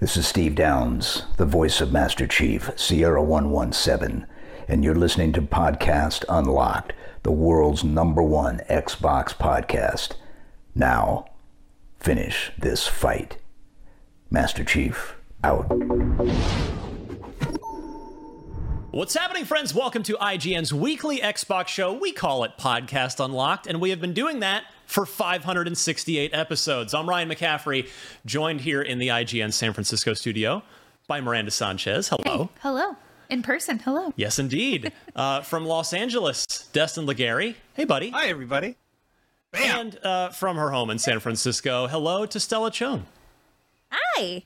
This is Steve Downes, the voice of Master Chief, Sierra 117, and you're listening to Podcast Unlocked, the world's number one Xbox podcast. Now, finish this fight. Master Chief, out. What's happening, friends? Welcome to IGN's weekly Xbox show. We call it Podcast Unlocked, and we have been doing that for 568 episodes. I'm Ryan McCaffrey, joined here in the IGN San Francisco studio by Miranda Sanchez. Hello. Hey, hello. In person. Hello. Yes, indeed. uh, from Los Angeles, Destin Legarie. Hey, buddy. Hi, everybody. Bam. And uh, from her home in San Francisco, hello to Stella Chung. Hi.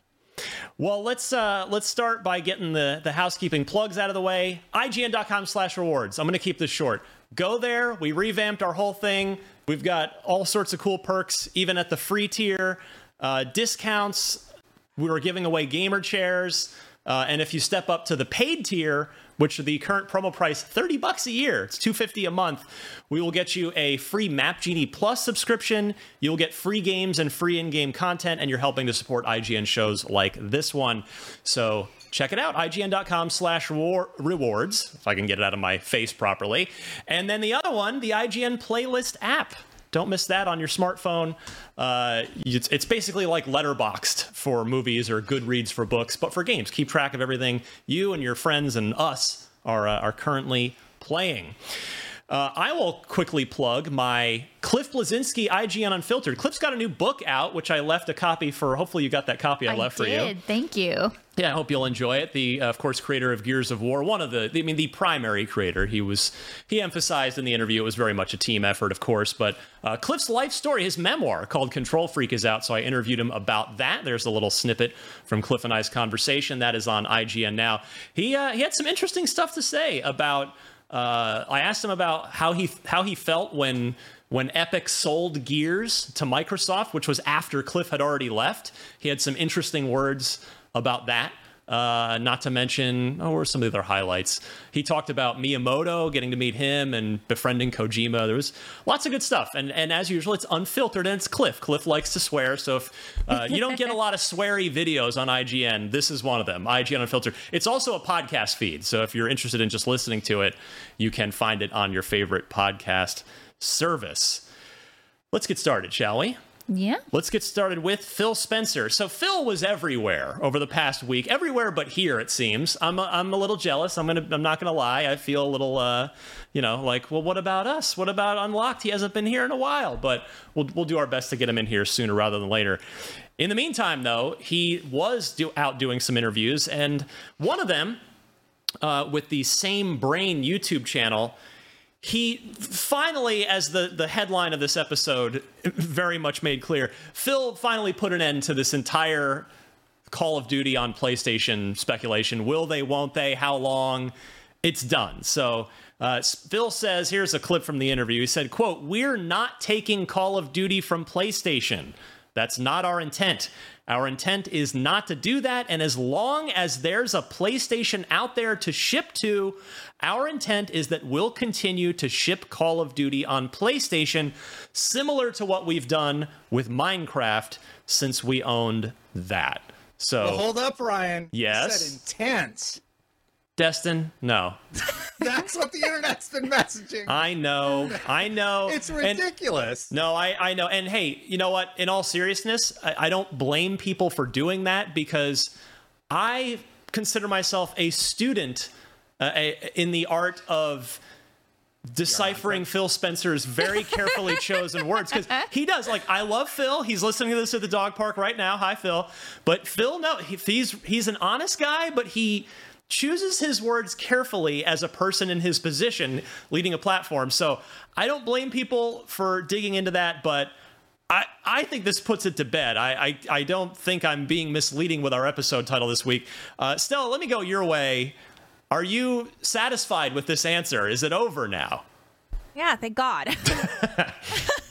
Well, let's uh, let's start by getting the the housekeeping plugs out of the way. IGN.com/rewards. I'm going to keep this short. Go there. We revamped our whole thing. We've got all sorts of cool perks, even at the free tier, uh, discounts. We were giving away gamer chairs. Uh, and if you step up to the paid tier, which the current promo price 30 bucks a year, it's 250 a month, we will get you a free Map Genie Plus subscription. You'll get free games and free in-game content, and you're helping to support IGN shows like this one. So check it out ign.com slash rewards if i can get it out of my face properly and then the other one the ign playlist app don't miss that on your smartphone. Uh, it's, it's, basically like Letterboxd for movies or Goodreads for books, but for games. Keep track of everything you and your friends and us are, uh, are currently playing. Uh, I will quickly plug my Cliff Bleszinski IGN Unfiltered. Cliff's got a new book out, which I left a copy for. Hopefully, you got that copy I, I left did. for you. I did, thank you. Yeah, I hope you'll enjoy it. The, uh, of course, creator of Gears of War, one of the, I mean, the primary creator. He was, he emphasized in the interview it was very much a team effort, of course. But uh, Cliff's life story, his memoir called Control Freak, is out. So I interviewed him about that. There's a little snippet from Cliff and I's conversation that is on IGN now. He uh, he had some interesting stuff to say about uh, I asked him about how he how he felt when when Epic sold Gears to Microsoft, which was after Cliff had already left. He had some interesting words about that. Uh, not to mention, oh, what were some of the other highlights? He talked about Miyamoto, getting to meet him and befriending Kojima. There was lots of good stuff. And, and as usual, it's unfiltered and it's Cliff. Cliff likes to swear. So if uh, you don't get a lot of sweary videos on IGN, this is one of them IGN Unfiltered. It's also a podcast feed. So if you're interested in just listening to it, you can find it on your favorite podcast service. Let's get started, shall we? Yeah. Let's get started with Phil Spencer. So Phil was everywhere over the past week, everywhere but here it seems. I'm a, I'm a little jealous. I'm gonna I'm not gonna lie. I feel a little uh, you know, like well, what about us? What about Unlocked? He hasn't been here in a while, but we'll we'll do our best to get him in here sooner rather than later. In the meantime, though, he was do, out doing some interviews, and one of them uh, with the same brain YouTube channel he finally, as the, the headline of this episode very much made clear, Phil finally put an end to this entire Call of Duty on PlayStation speculation. Will they, won't they, how long? It's done. So uh, Phil says, here's a clip from the interview. He said, quote, we're not taking Call of Duty from PlayStation. That's not our intent. Our intent is not to do that. And as long as there's a PlayStation out there to ship to, our intent is that we'll continue to ship Call of Duty on PlayStation, similar to what we've done with Minecraft since we owned that. So well, hold up, Ryan. Yes. You said intense. Destin, no. That's what the internet's been messaging. I know. I know. It's ridiculous. And, no, I, I know. And hey, you know what? In all seriousness, I, I don't blame people for doing that because I consider myself a student uh, a, in the art of deciphering Phil Spencer's very carefully chosen words because he does like I love Phil. He's listening to this at the dog park right now. Hi, Phil. But Phil, no, he, he's he's an honest guy, but he chooses his words carefully as a person in his position leading a platform. So I don't blame people for digging into that, but I, I think this puts it to bed. I, I, I don't think I'm being misleading with our episode title this week. Uh, Stella, let me go your way. Are you satisfied with this answer? Is it over now? Yeah, thank God.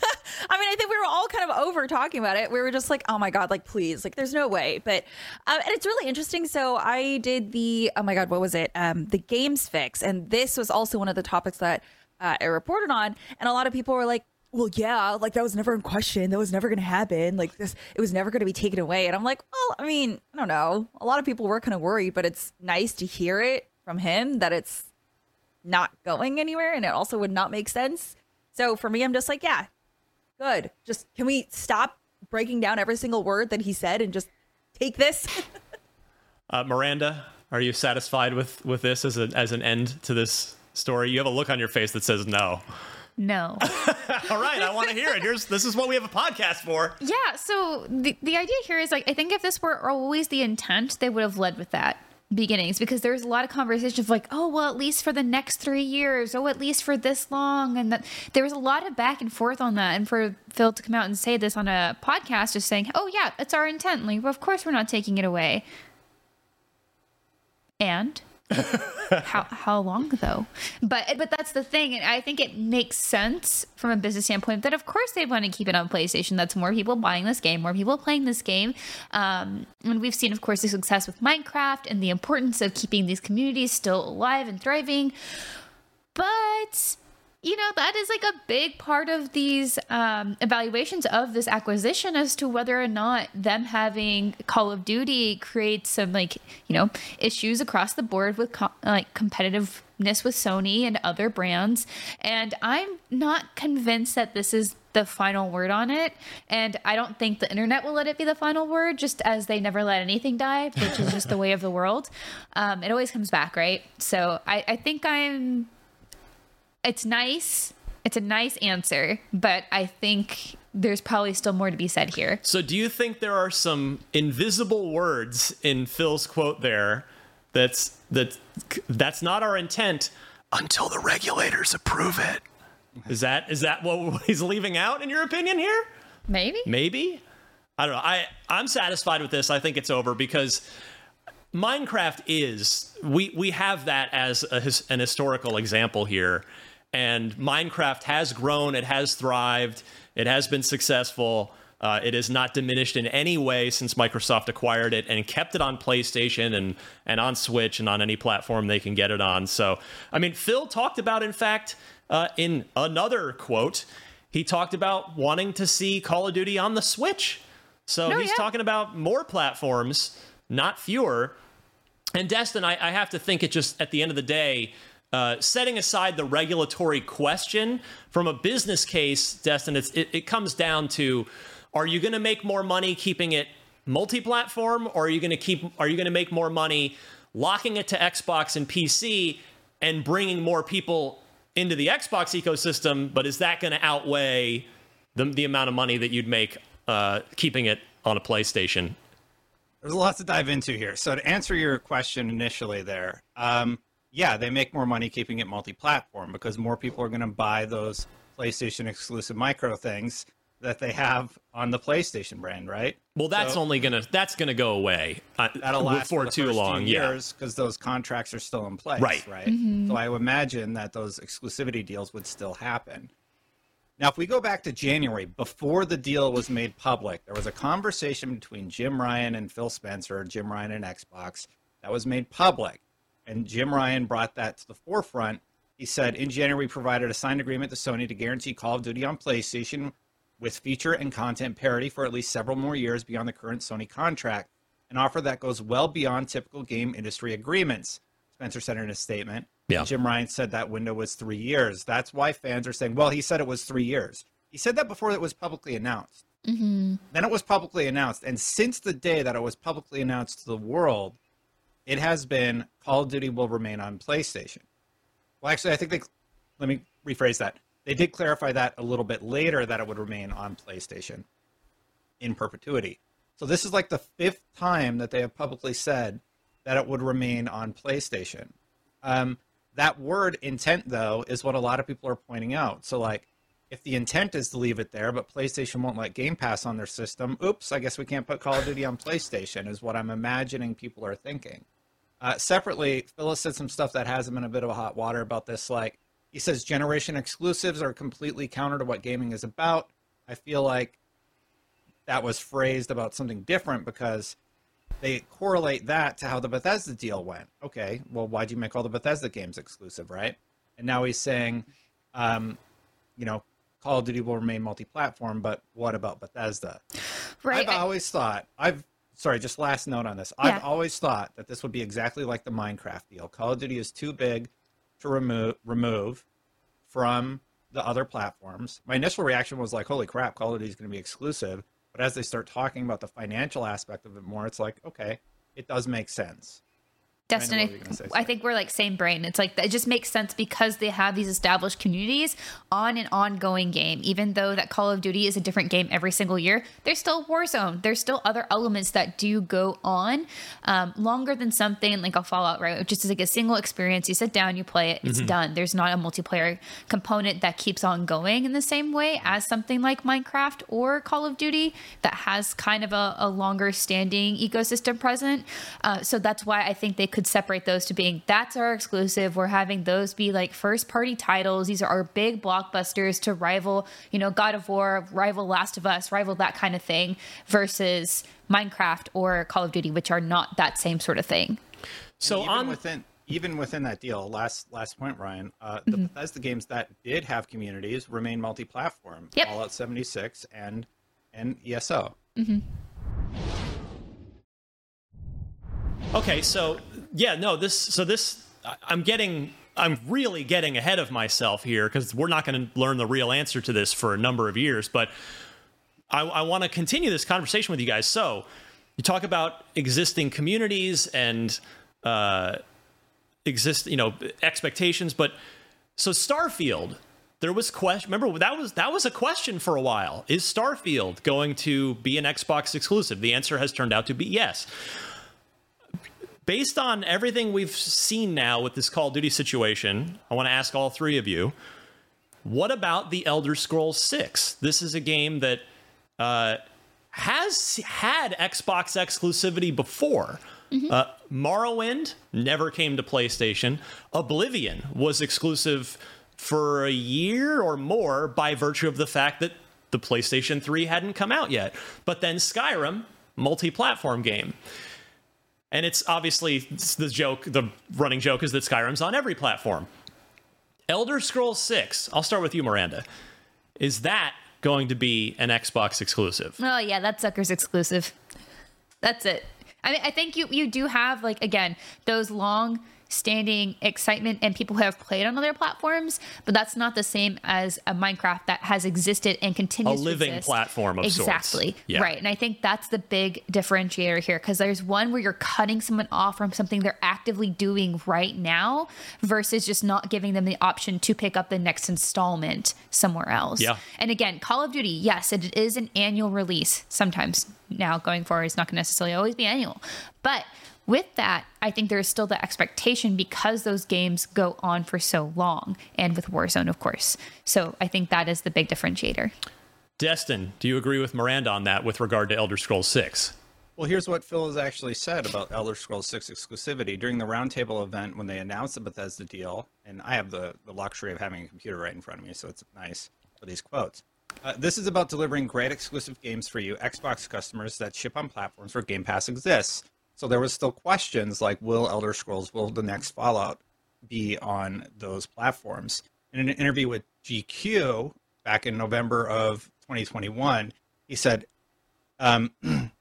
I think we were all kind of over talking about it. We were just like, oh my God, like, please, like, there's no way. But, um, and it's really interesting. So I did the, oh my God, what was it? Um, the games fix. And this was also one of the topics that uh, I reported on. And a lot of people were like, well, yeah, like that was never in question. That was never going to happen. Like this, it was never going to be taken away. And I'm like, well, I mean, I don't know. A lot of people were kind of worried, but it's nice to hear it from him that it's not going anywhere and it also would not make sense. So for me, I'm just like, yeah, good. Just can we stop breaking down every single word that he said and just take this? Uh, Miranda, are you satisfied with with this as a as an end to this story? You have a look on your face that says no. No. All right, I want to hear it. Here's this is what we have a podcast for. yeah. So the the idea here is like I think if this were always the intent, they would have led with that beginnings because there's a lot of conversation of like oh well at least for the next three years oh at least for this long and that there was a lot of back and forth on that and for phil to come out and say this on a podcast just saying oh yeah it's our intent like well, of course we're not taking it away. And how how long though? But but that's the thing, and I think it makes sense from a business standpoint that of course they want to keep it on PlayStation. That's more people buying this game, more people playing this game, um, and we've seen, of course, the success with Minecraft and the importance of keeping these communities still alive and thriving. But you know that is like a big part of these um, evaluations of this acquisition as to whether or not them having call of duty creates some like you know issues across the board with co- like competitiveness with sony and other brands. And i'm not convinced that this is the final word on it. And i don't think the internet will let it be the final word just as they never let anything die which is just the way of the world. Um, it always comes back right? So I, I think i'm it's nice. It's a nice answer, but I think there's probably still more to be said here. So, do you think there are some invisible words in Phil's quote there that's that that's not our intent until the regulators approve it? Is that is that what he's leaving out in your opinion here? Maybe. Maybe. I don't know. I I'm satisfied with this. I think it's over because Minecraft is we we have that as a, an historical example here, and Minecraft has grown, it has thrived, it has been successful. Uh, it has not diminished in any way since Microsoft acquired it and kept it on PlayStation and and on Switch and on any platform they can get it on. So, I mean, Phil talked about, in fact, uh, in another quote, he talked about wanting to see Call of Duty on the Switch. So No, he's yeah. talking about more platforms, not fewer. And Destin, I, I have to think it just at the end of the day, uh, setting aside the regulatory question from a business case, Destin, it, it comes down to: Are you going to make more money keeping it multi-platform, or are you going to keep? Are you going to make more money locking it to Xbox and PC and bringing more people into the Xbox ecosystem? But is that going to outweigh the, the amount of money that you'd make uh, keeping it on a PlayStation? There's a lot to dive into here. So to answer your question initially there, um, yeah, they make more money keeping it multi-platform because more people are going to buy those PlayStation exclusive micro things that they have on the PlayStation brand, right? Well, that's So- only gonna that's gonna go away uh, That'll last for the too long. few Yeah, years because those contracts are still in place, Right. Right. So I would imagine that those exclusivity deals would still happen. Now, if we go back to January, before the deal was made public, there was a conversation between Jim Ryan and Phil Spencer, Jim Ryan and Xbox, that was made public. And Jim Ryan brought that to the forefront. He said, In January, we provided a signed agreement to Sony to guarantee Call of Duty on PlayStation with feature and content parity for at least several more years beyond the current Sony contract, an offer that goes well beyond typical game industry agreements, Spencer said in a statement. Yeah. Jim Ryan said that window was three years. That's why fans are saying, well, he said it was three years. He said that before it was publicly announced. Mm-hmm. Then it was publicly announced. And since the day that it was publicly announced to the world, it has been Call of Duty will remain on PlayStation. Well, actually, I think they, let me rephrase that. They did clarify that a little bit later that it would remain on PlayStation in perpetuity. So this is like the fifth time that they have publicly said that it would remain on PlayStation. Um, that word intent, though, is what a lot of people are pointing out. So, like, if the intent is to leave it there, but PlayStation won't let Game Pass on their system, oops, I guess we can't put Call of Duty on PlayStation, is what I'm imagining people are thinking. Uh, separately, Phil's said some stuff that has him in a bit of a hot water about this. Like, he says generation exclusives are completely counter to what gaming is about. I feel like that was phrased about something different because they correlate that to how the Bethesda deal went. Okay, well, why'd you make all the Bethesda games exclusive, right? And now he's saying, um, you know, Call of Duty will remain multi-platform, but what about Bethesda? Right. I've always thought I've sorry, just last note on this. Yeah. I've always thought that this would be exactly like the Minecraft deal. Call of Duty is too big to remove remove from the other platforms. My initial reaction was like, "Holy crap, Call of Duty is going to be exclusive." But as they start talking about the financial aspect of it more, it's like, okay, it does make sense. Destin, what I, gonna say, I think we're like same brain. It's like it just makes sense because they have these established communities on an ongoing game. Even though that Call of Duty is a different game every single year, there's still Warzone. There's still other elements that do go on um, longer than something like a Fallout, right? Which is like a single experience. You sit down, you play it, it's done. There's not a multiplayer component that keeps on going in the same way as something like Minecraft or Call of Duty that has kind of a, a longer standing ecosystem present. Uh, so that's why I think they could separate those to being that's our exclusive. We're having those be like first party titles. These are our big blockbusters to rival, you know, God of War, rival Last of Us, rival that kind of thing versus Minecraft or Call of Duty, which are not that same sort of thing. So even on within even within that deal, last last point, Ryan, uh, the Mm-hmm. Bethesda games that did have communities remain multi-platform. Yep. Fallout 76 and and ESO. Okay, so yeah, no, this so this I'm getting I'm really getting ahead of myself here because we're not going to learn the real answer to this for a number of years, but I, I want to continue this conversation with you guys. So you talk about existing communities and uh, exist, you know, expectations, but so Starfield, there was question. Remember that was that was a question for a while. Is Starfield going to be an Xbox exclusive? The answer has turned out to be yes based on everything we've seen now with this Call of Duty situation, I want to ask all three of you what about the Elder Scrolls 6? This is a game that uh, has had Xbox exclusivity before. Uh, Morrowind never came to PlayStation. Oblivion was exclusive for a year or more by virtue of the fact that the PlayStation 3 hadn't come out yet. But then Skyrim, multi platform game. And it's obviously it's the joke, the running joke is that Skyrim's on every platform. Elder Scrolls 6, I'll start with you, Miranda. Is that going to be an Xbox exclusive? Oh yeah, that sucker's exclusive. That's it. I mean, I think you you do have like again those long standing excitement and people who have played on other platforms, but that's not the same as a Minecraft that has existed and continues A living to exist. platform of sorts. exactly Yeah. right. And I think that's the big differentiator here because there's one where you're cutting someone off from something they're actively doing right now versus just not giving them the option to pick up the next installment somewhere else. Yeah. And again, Call of Duty, yes, it is an annual release. Sometimes now going forward, it's not going to necessarily always be annual. But with that, I think there is still the expectation because those games go on for so long, and with Warzone, of course. So I think that is the big differentiator. Destin, do you agree with Miranda on that with regard to Elder Scrolls 6? Well, here's what Phil has actually said about Elder Scrolls 6 exclusivity. During the roundtable event when they announced the Bethesda deal, and I have the, the luxury of having a computer right in front of me, so it's nice for these quotes. Uh, this is about delivering great exclusive games for you, Xbox customers that ship on platforms where Game Pass exists. So there was still questions like, will Elder Scrolls, will the next Fallout be on those platforms? In an interview with GQ back in November of 2021, he said, um,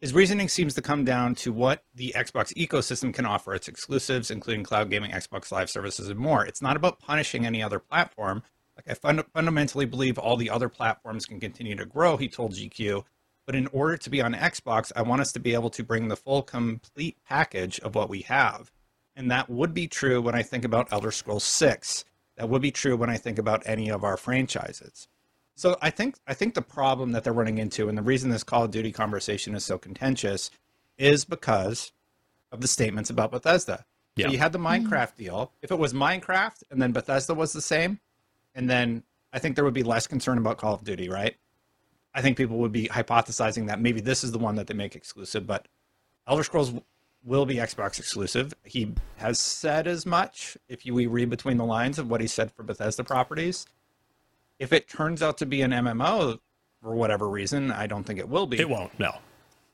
his reasoning seems to come down to what the Xbox ecosystem can offer its exclusives, including cloud gaming, Xbox Live services, and more. It's not about punishing any other platform. Like I fund- fundamentally believe all the other platforms can continue to grow, he told GQ. But in order to be on Xbox, I want us to be able to bring the full, complete package of what we have. And that would be true when I think about Elder Scrolls 6. That would be true when I think about any of our franchises. So I think I think the problem that they're running into, and the reason this Call of Duty conversation is so contentious, is because of the statements about Bethesda. Yeah. So you had the mm-hmm. Minecraft deal. If it was Minecraft and then Bethesda was the same, and then I think there would be less concern about Call of Duty, right? I think people would be hypothesizing that maybe this is the one that they make exclusive, but Elder Scrolls will be Xbox exclusive. He has said as much if you we read between the lines of what he said for Bethesda properties. If it turns out to be an MMO for whatever reason, I don't think it will be. It won't, no.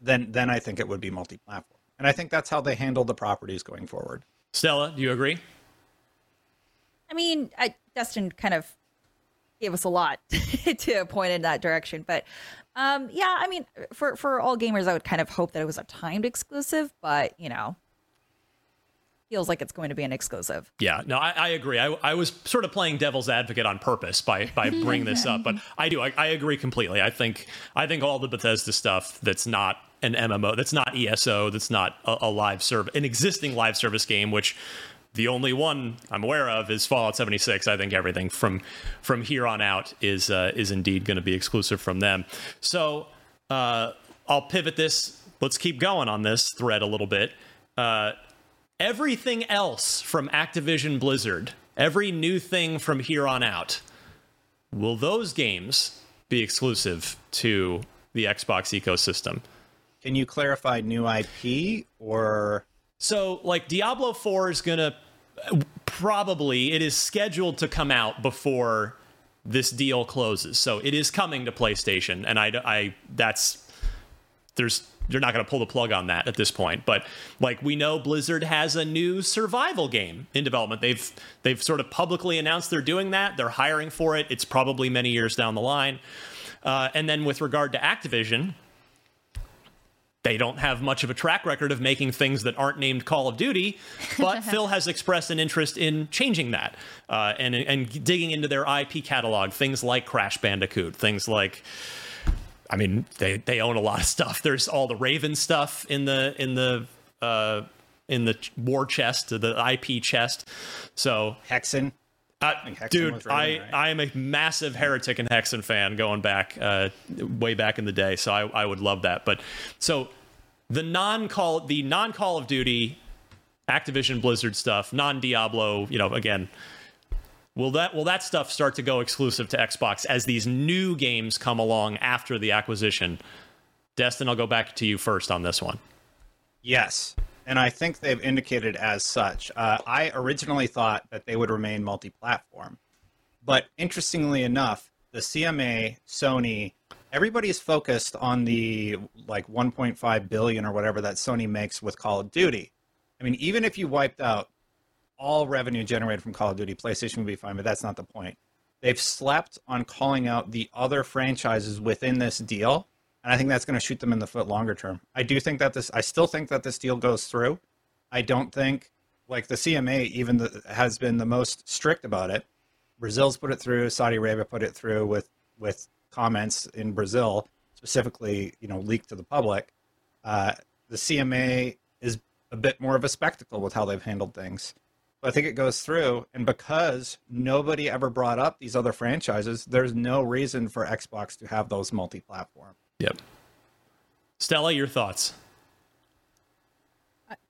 Then then I think it would be multi-platform. And I think that's how they handle the properties going forward. Stella, do you agree? I mean, I, Destin kind of gave us a lot to point in that direction. But um, yeah, I mean, for for all gamers, I would kind of hope that it was a timed exclusive, but you know, feels like it's going to be an exclusive. Yeah, no, I, I agree. I, I was sort of playing devil's advocate on purpose by by bringing this up, but I do. I, I agree completely. I think I think all the Bethesda stuff that's not an MMO, that's not ESO, that's not a, a live serve, an existing live service game, which the only one I'm aware of is Fallout 76. I think everything from from here on out is uh, is indeed going to be exclusive from them. So uh, I'll pivot this. Let's keep going on this thread a little bit. Uh, everything else from Activision Blizzard, every new thing from here on out, will those games be exclusive to the Xbox ecosystem? Can you clarify new IP or So, like Diablo 4 is going to probably it is scheduled to come out before this deal closes. So, it is coming to PlayStation and I I that's there's you're not going to pull the plug on that at this point. But like we know, Blizzard has a new survival game in development. They've they've sort of publicly announced they're doing that. They're hiring for it. It's probably many years down the line. Uh, and then with regard to Activision, they don't have much of a track record of making things that aren't named Call of Duty, but Phil has expressed an interest in changing that uh, and and digging into their IP catalog, things like Crash Bandicoot, things like I mean, they they own a lot of stuff. There's all the Raven stuff in the in the uh, in the war chest, the IP chest. So, Hexen? uh, think Hexen dude, was I right? I am a massive Heretic and Hexen fan going back uh, way back in the day. So I I would love that. But so the non call the non Call of Duty, Activision Blizzard stuff, non Diablo. You know, again. Will that will that stuff start to go exclusive to Xbox as these new games come along after the acquisition? Destin, I'll go back to you first on this one. Yes. And I think they've indicated as such. Uh, I originally thought that they would remain multi platform. But interestingly enough, the CMA, Sony, everybody's focused on the like 1.5 billion or whatever that Sony makes with Call of Duty. I mean, even if you wiped out all revenue generated from Call of Duty, PlayStation would be fine, but that's not the point. They've slept on calling out the other franchises within this deal, and I think that's going to shoot them in the foot longer term. I do think that this, I still think that this deal goes through. I don't think, like the CMA, even the, has been the most strict about it. Brazil's put it through. Saudi Arabia put it through with with comments in Brazil, specifically, you know, leaked to the public. Uh, the CMA is a bit more of a spectacle with how they've handled things. But I think it goes through, and because nobody ever brought up these other franchises, there's no reason for Xbox to have those multi-platform. Yep. Stella, your thoughts?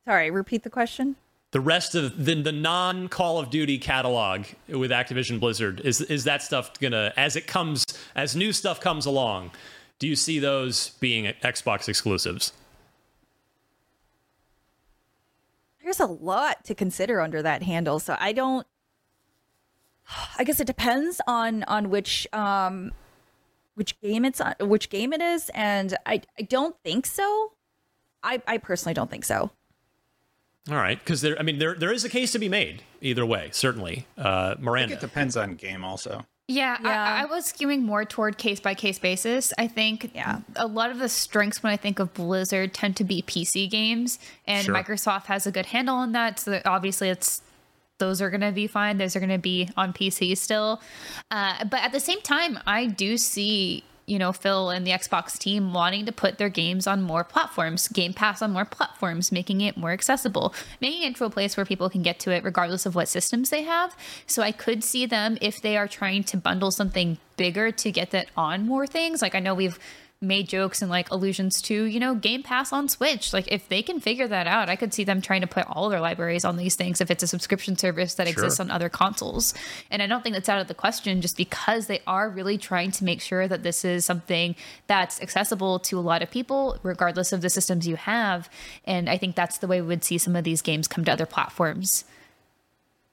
Sorry, repeat the question. The rest of the, the non Call of Duty catalog with Activision Blizzard is is that stuff gonna as it comes as new stuff comes along? Do you see those being Xbox exclusives? There's a lot to consider under that handle, so I don't. I guess it depends on on which um which game it's on, which game it is, and I I don't think so. I I personally don't think so. All right, because there, I mean, there there is a case to be made either way. Certainly, uh, I think Miranda. it depends on game also. Yeah, Yeah. I, I was skewing more toward case by case basis. I think Yeah. a lot of the strengths when I think of Blizzard tend to be PC games, and Sure. Microsoft has a good handle on that. So that obviously, it's those are going to be fine. Those are going to be on PC still. Uh, but at the same time, I do see you know Phil and the Xbox team wanting to put their games on more platforms, Game Pass on more platforms, making it more accessible, making it to a place where people can get to it regardless of what systems they have. So I could see them if they are trying to bundle something bigger to get that on more things. Like I know we've made jokes and like allusions to, you know, Game Pass on Switch. Like if they can figure that out, I could see them trying to put all their libraries on these things if it's a subscription service that exists on other consoles. And I don't think that's out of the question just because they are really trying to make sure that this is something that's accessible to a lot of people regardless of the systems you have. And I think that's the way we would see some of these games come to other platforms.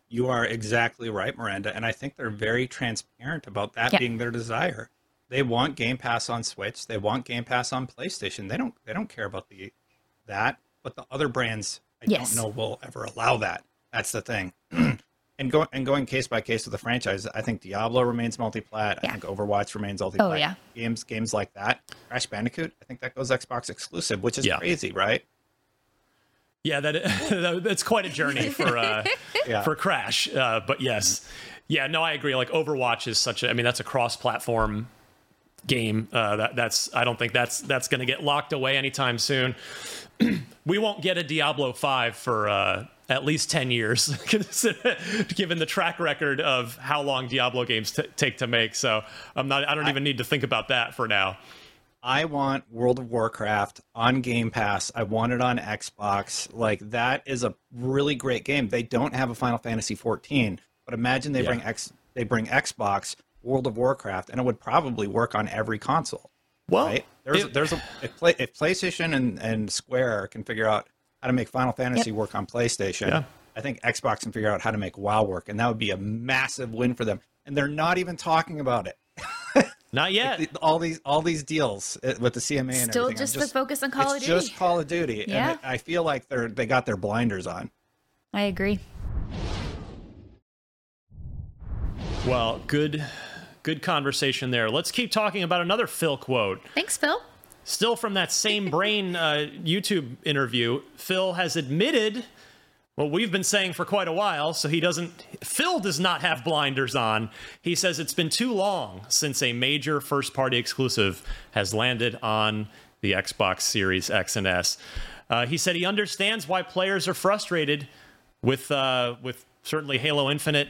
You are exactly right, Miranda, and I think they're very transparent about that Yeah. being their desire. They want Game Pass on Switch. They want Game Pass on PlayStation. They don't. They don't care about the that, but the other brands, I Yes. don't know will ever allow that. That's the thing. and going and going case by case with the franchise, I think Diablo remains multi-plat. Yeah. I think Overwatch remains multi-plat. Oh, yeah. Games games like that. Crash Bandicoot, I think that goes Xbox exclusive, which is Yeah. crazy, right? Yeah, that that's quite a journey for uh, Yeah. for Crash. Uh, but yes, yeah, no, I agree. Like Overwatch is such a. I mean, that's a cross-platform game. Uh, that that's. I don't think that's that's going to get locked away anytime soon. we won't get a Diablo five for. Uh, at least 10 years given the track record of how long diablo games t- take to make so i'm not i don't even need to think about that for now I want World of Warcraft on Game Pass. I want it on Xbox. Like that is a really great game. They don't have a Final Fantasy 14, but imagine they Yeah. bring X they bring Xbox World of Warcraft and it would probably work on every console. well Right? There's it- there's a if, play, if PlayStation and, and Square can figure out how to make Final Fantasy work on PlayStation, Yeah. I think Xbox can figure out how to make WoW work, and that would be a massive win for them. And they're not even talking about it. not yet The- all these all these deals uh, with the CMA and Still everything. are just the focus on Call of it's Duty. just Call of Duty, Yeah. and it, I feel like they're they got their blinders on. I agree. Well, good good conversation there. Let's keep talking about another Phil quote. Thanks, Phil. Still from that same brain uh, YouTube interview, Phil has admitted what we've been saying for quite a while. So he doesn't. Phil does not have blinders on. He says it's been too long since a major first-party exclusive has landed on the Xbox Series X and S. Uh, he said he understands why players are frustrated with uh, with certainly Halo Infinite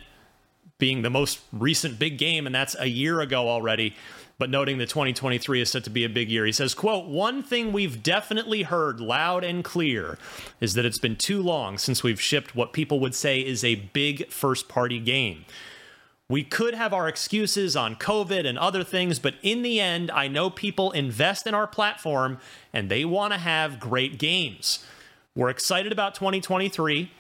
being the most recent big game, and that's a year ago already. But noting that 2023 is set to be a big year, he says, "quote One thing we've definitely heard loud and clear is that it's been too long since we've shipped what people would say is a big first-party game." We could have our excuses on COVID and other things, but in the end, I know people invest in our platform and they want to have great games. We're excited about 2023.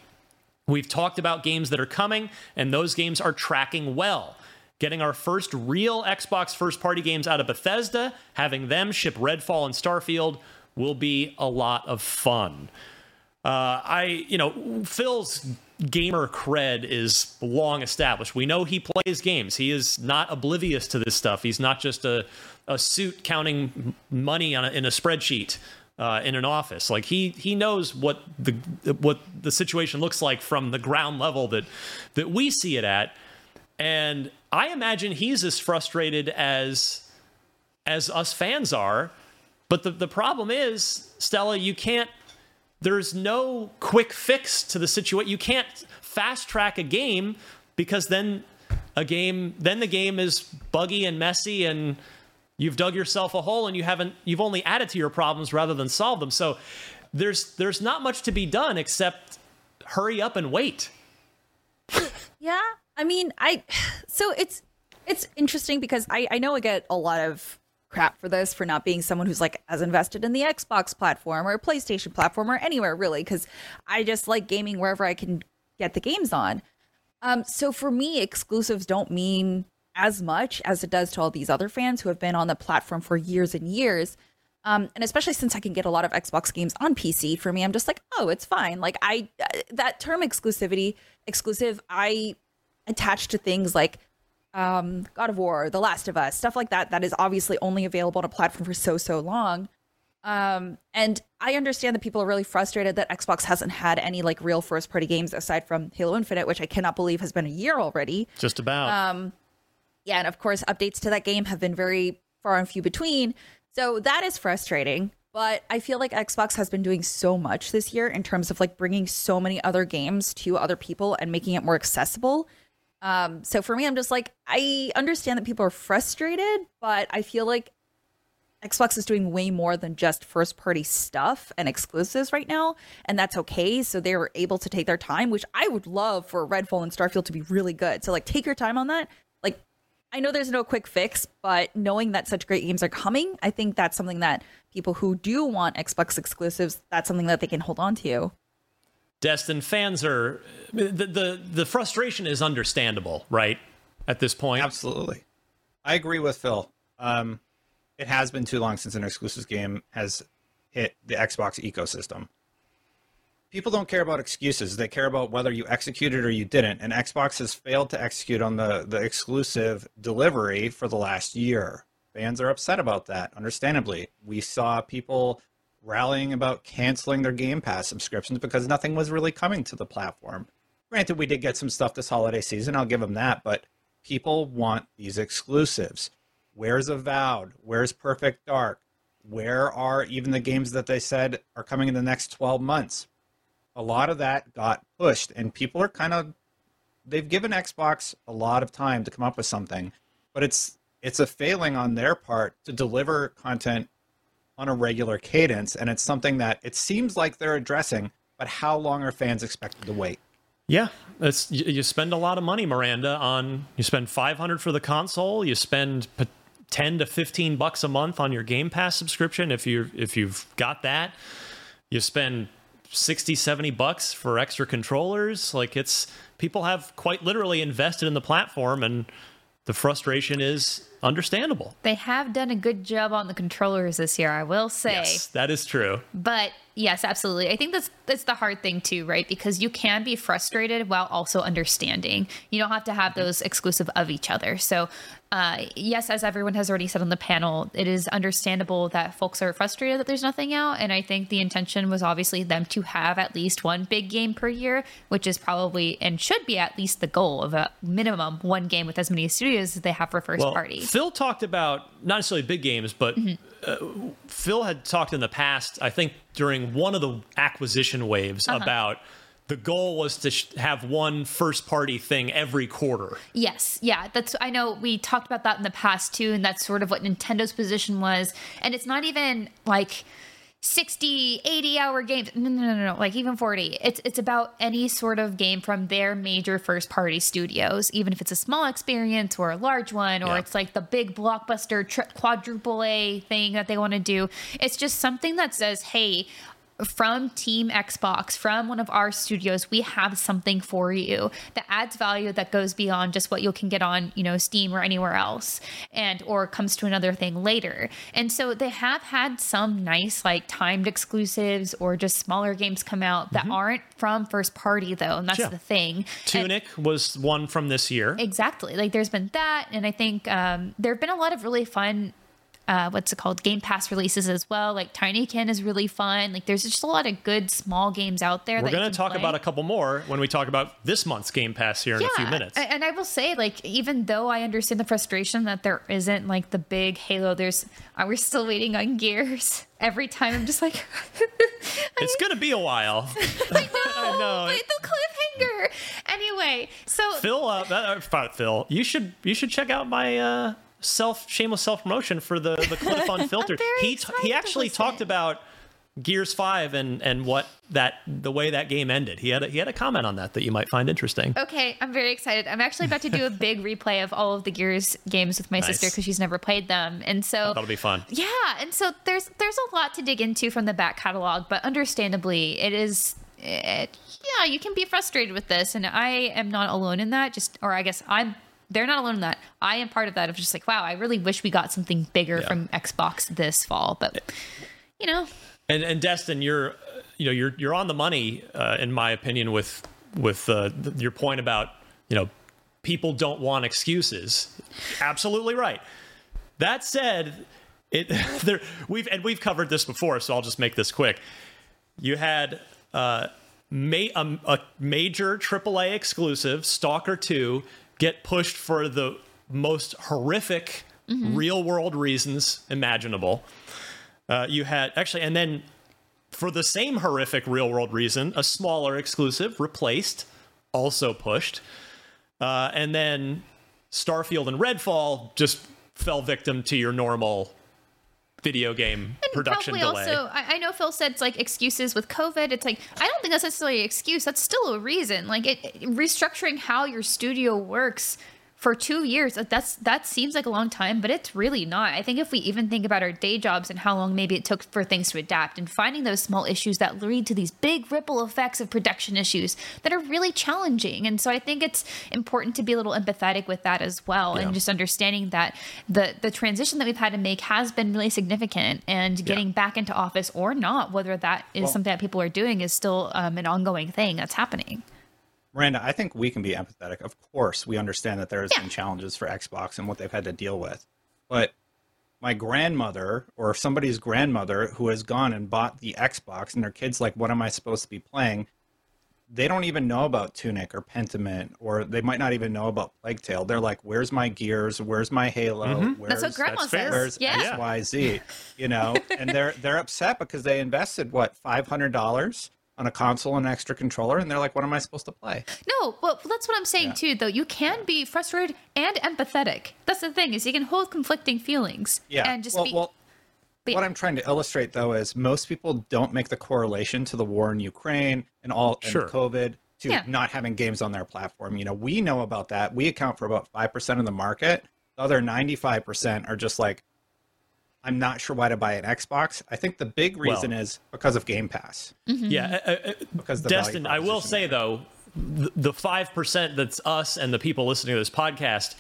We've talked about games that are coming, and those games are tracking well. Getting our first real Xbox first party games out of Bethesda, having them ship Redfall and Starfield will be a lot of fun. Uh, I, you know, Phil's gamer cred is long established. We know he plays games. He is not oblivious to this stuff. He's not just a, a suit counting money on a, in a spreadsheet uh, in an office. Like he he knows what the what the situation looks like from the ground level that that we see it at. And I imagine he's as frustrated as as us fans are. But the, the problem is, Stella, you can't there's no quick fix to the situation. You can't fast track a game because then a game then the game is buggy and messy and you've dug yourself a hole and you haven't you've only added to your problems rather than solved them. So there's there's not much to be done except hurry up and wait. Yeah, I mean, I so it's it's interesting because I I know I get a lot of crap for this for not being someone who's like as invested in the Xbox platform or PlayStation platform or anywhere really because I just like gaming wherever I can get the games on. Um, so for me, exclusives don't mean as much as it does to all these other fans who have been on the platform for years and years. Um, and especially since I can get a lot of Xbox games on PC, for me, I'm just like, oh, it's fine. Like I, uh, that term exclusivity, exclusive, I attach to things like um, God of War, The Last of Us, stuff like that. That is obviously only available on a platform for so so long. Um, and I understand that people are really frustrated that Xbox hasn't had any like real first party games aside from Halo Infinite, which I cannot believe has been a year already. Just about. Yeah, and of course, updates to that game have been very far and few between. So that is frustrating. But I feel like Xbox has been doing so much this year in terms of like bringing so many other games to other people and making it more accessible. Um, so for me, I'm just like, I understand that people are frustrated, but I feel like Xbox is doing way more than just first party stuff and exclusives right now, and that's okay. So they were able to take their time, which I would love for Redfall and Starfield to be really good. So like take your time on that. Like I know there's no quick fix, but knowing that such great games are coming, I think that's something that people who do want Xbox exclusives, that's something that they can hold on to. Destin fans are the, the the frustration is understandable, right? At this point. Absolutely. I agree with Phil. Um, it has been too long since an exclusive game has hit the Xbox ecosystem. People don't care about excuses. They care about whether you executed or you didn't. And Xbox has failed to execute on the, the exclusive delivery for the last year. Fans are upset about that, understandably. We saw people rallying about canceling their Game Pass subscriptions because nothing was really coming to the platform. Granted, we did get some stuff this holiday season, I'll give them that, but people want these exclusives. Where's Avowed? Where's Perfect Dark? Where are even the games that they said are coming in the next 12 months? A lot of that got pushed and people are kind of they've given Xbox a lot of time to come up with something, but it's it's a failing on their part to deliver content on a regular cadence and it's something that it seems like they're addressing, but how long are fans expected to wait? Yeah, it's you, spend a lot of money, Miranda, on you spend 500 for the console, you spend 10 to 15 bucks a month on your Game Pass subscription if you if you've got that. You spend 60 70 bucks for extra controllers. Like it's people have quite literally invested in the platform and the frustration is understandable. They have done a good job on the controllers this year i will say. Yes that is true. But yes absolutely i think that's that's the hard thing too right because you can be frustrated while also understanding you don't have to have those exclusive of each other so uh, yes, as everyone has already said on the panel, it is understandable that folks are frustrated that there's nothing out. And I think the intention was obviously them to have at least one big game per year, which is probably and should be at least the goal of a minimum one game with as many studios as they have for first well, party. Phil talked about not necessarily big games, but mm-hmm. Uh, Phil had talked in the past, I think during one of the acquisition waves, uh-huh. about the goal was to sh- have one first party thing every quarter. Yes, yeah, that's I know we talked about that in the past too and that's sort of what Nintendo's position was and it's not even like 60 80 hour games. No no no no like even 40 it's it's about any sort of game from their major first party studios even if it's a small experience or a large one or yeah. it's like the big blockbuster tri- quadruple a thing that they want to do. It's just something that says hey from Team Xbox, from one of our studios, we have something for you that adds value that goes beyond just what you can get on, you know, Steam or anywhere else, and or comes to another thing later. And so they have had some nice like timed exclusives or just smaller games come out that mm-hmm. aren't from first party though, and that's yeah. the thing. Tunic and, was one from this year. Exactly. Like there's been that, and I think um, there have been a lot of really fun uh, what's it called game pass releases as well. Like tinykin is really fun. Like there's just a lot of good small games out there we're going to talk play. about a couple more when we talk about this month's game pass here in a few minutes. and i will say like even though i understand the frustration that there isn't like the big halo there's uh, we're still waiting on gears every time. I'm just like it's going to be a while. I know, I know. the cliffhanger. Anyway so phil uh, uh, phil you should you should check out my uh self shameless self promotion for the the Cliff Unfiltered. he t- he actually talked about Gears Five and and what that the way that game ended. He had a, he had a comment on that that you might find interesting. Okay, I'm very excited. I'm actually about to do a big replay of all of the Gears games with my nice. sister because she's never played them, and so oh, that'll be fun. Yeah, and so there's there's a lot to dig into from the back catalog, but understandably, it is. It, yeah, you can be frustrated with this, and I am not alone in that. Just, or I guess I'm they're not alone in that. I am part of that of just like, wow, I really wish we got something bigger yeah. from Xbox this fall, but you know. And and Destin, you're you know you're you're on the money uh, in my opinion with with uh, your point about you know people don't want excuses. Absolutely right. That said, it there we've and we've covered this before, so I'll just make this quick. You had. Uh, Ma- a, a, major AAA exclusive, Stalker 2, get pushed for the most horrific mm-hmm. real world reasons imaginable. Uh, you had actually, and then for the same horrific real world reason, a smaller exclusive replaced, also pushed. Uh, and then Starfield and Redfall just fell victim to your normal video game and production delay. Also, I, I, know Phil said it's like excuses with COVID. It's like I don't think that's necessarily an excuse. That's still a reason. Like it, restructuring how your studio works for two years that's that seems like a long time but it's really not. I think if we even think about our day jobs and how long maybe it took for things to adapt and finding those small issues that lead to these big ripple effects of production issues that are really challenging. And so i think it's important to be a little empathetic with that as well Yeah. and just understanding that the the transition that we've had to make has been really significant and getting back into office or not whether that is Well- something that people are doing is still um, an ongoing thing that's happening Miranda, I think we can be empathetic. Of course, we understand that there has Yeah. been challenges for Xbox and what they've had to deal with. But my grandmother or somebody's grandmother who has gone and bought the Xbox and their kids like, what am I supposed to be playing? They don't even know about Tunic or Pentiment, or they might not even know about Plague Tale. They're like, "Where's my Gears? Where's my Halo? Mm-hmm. Where's, That's what grandma that's says. where's yeah. X, Y, Z?" You know, and they're they're upset because they invested what five hundred dollars on a console and an extra controller, and they're like, "What am I supposed to play?" No, well, that's what I'm saying Yeah. too. Though you can be frustrated and empathetic. That's the thing is you can hold conflicting feelings. Yeah. and just well, be. well, but- what I'm trying to illustrate though is most people don't make the correlation to the war in Ukraine and all and COVID to Yeah. not having games on their platform. You know, we know about that. We account for about five percent of the market. The other 95 percent are just like, I'm not sure why to buy an Xbox. I think the big reason is because of Game Pass. Yeah, uh, uh, Because the Destin, I will say is though, the five percent that's us and the people listening to this podcast,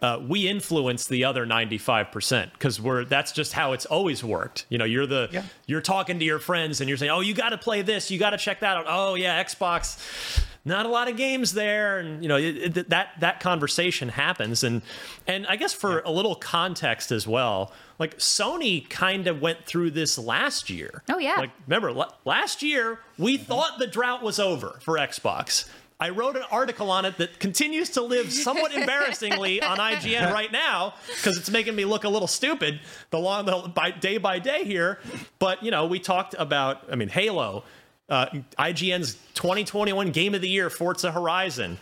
uh, we influence the other ninety-five percent because we're that's just how it's always worked. You know, you're the Yeah. you're talking to your friends and you're saying, "Oh, you got to play this, you got to check that out." Oh yeah, Xbox. Not a lot of games there, and you know it, it, that that conversation happens, and and I guess for a little context as well, like Sony kind of went through this last year. Oh, yeah. like remember la- last year we thought the drought was over for Xbox. I wrote an article on it that continues to live somewhat embarrassingly on IGN right now because it's making me look a little stupid the long the, by day by day here. But you know, we talked about I mean Halo, uh, IGN's 2021 Game of the Year, Forza Horizon.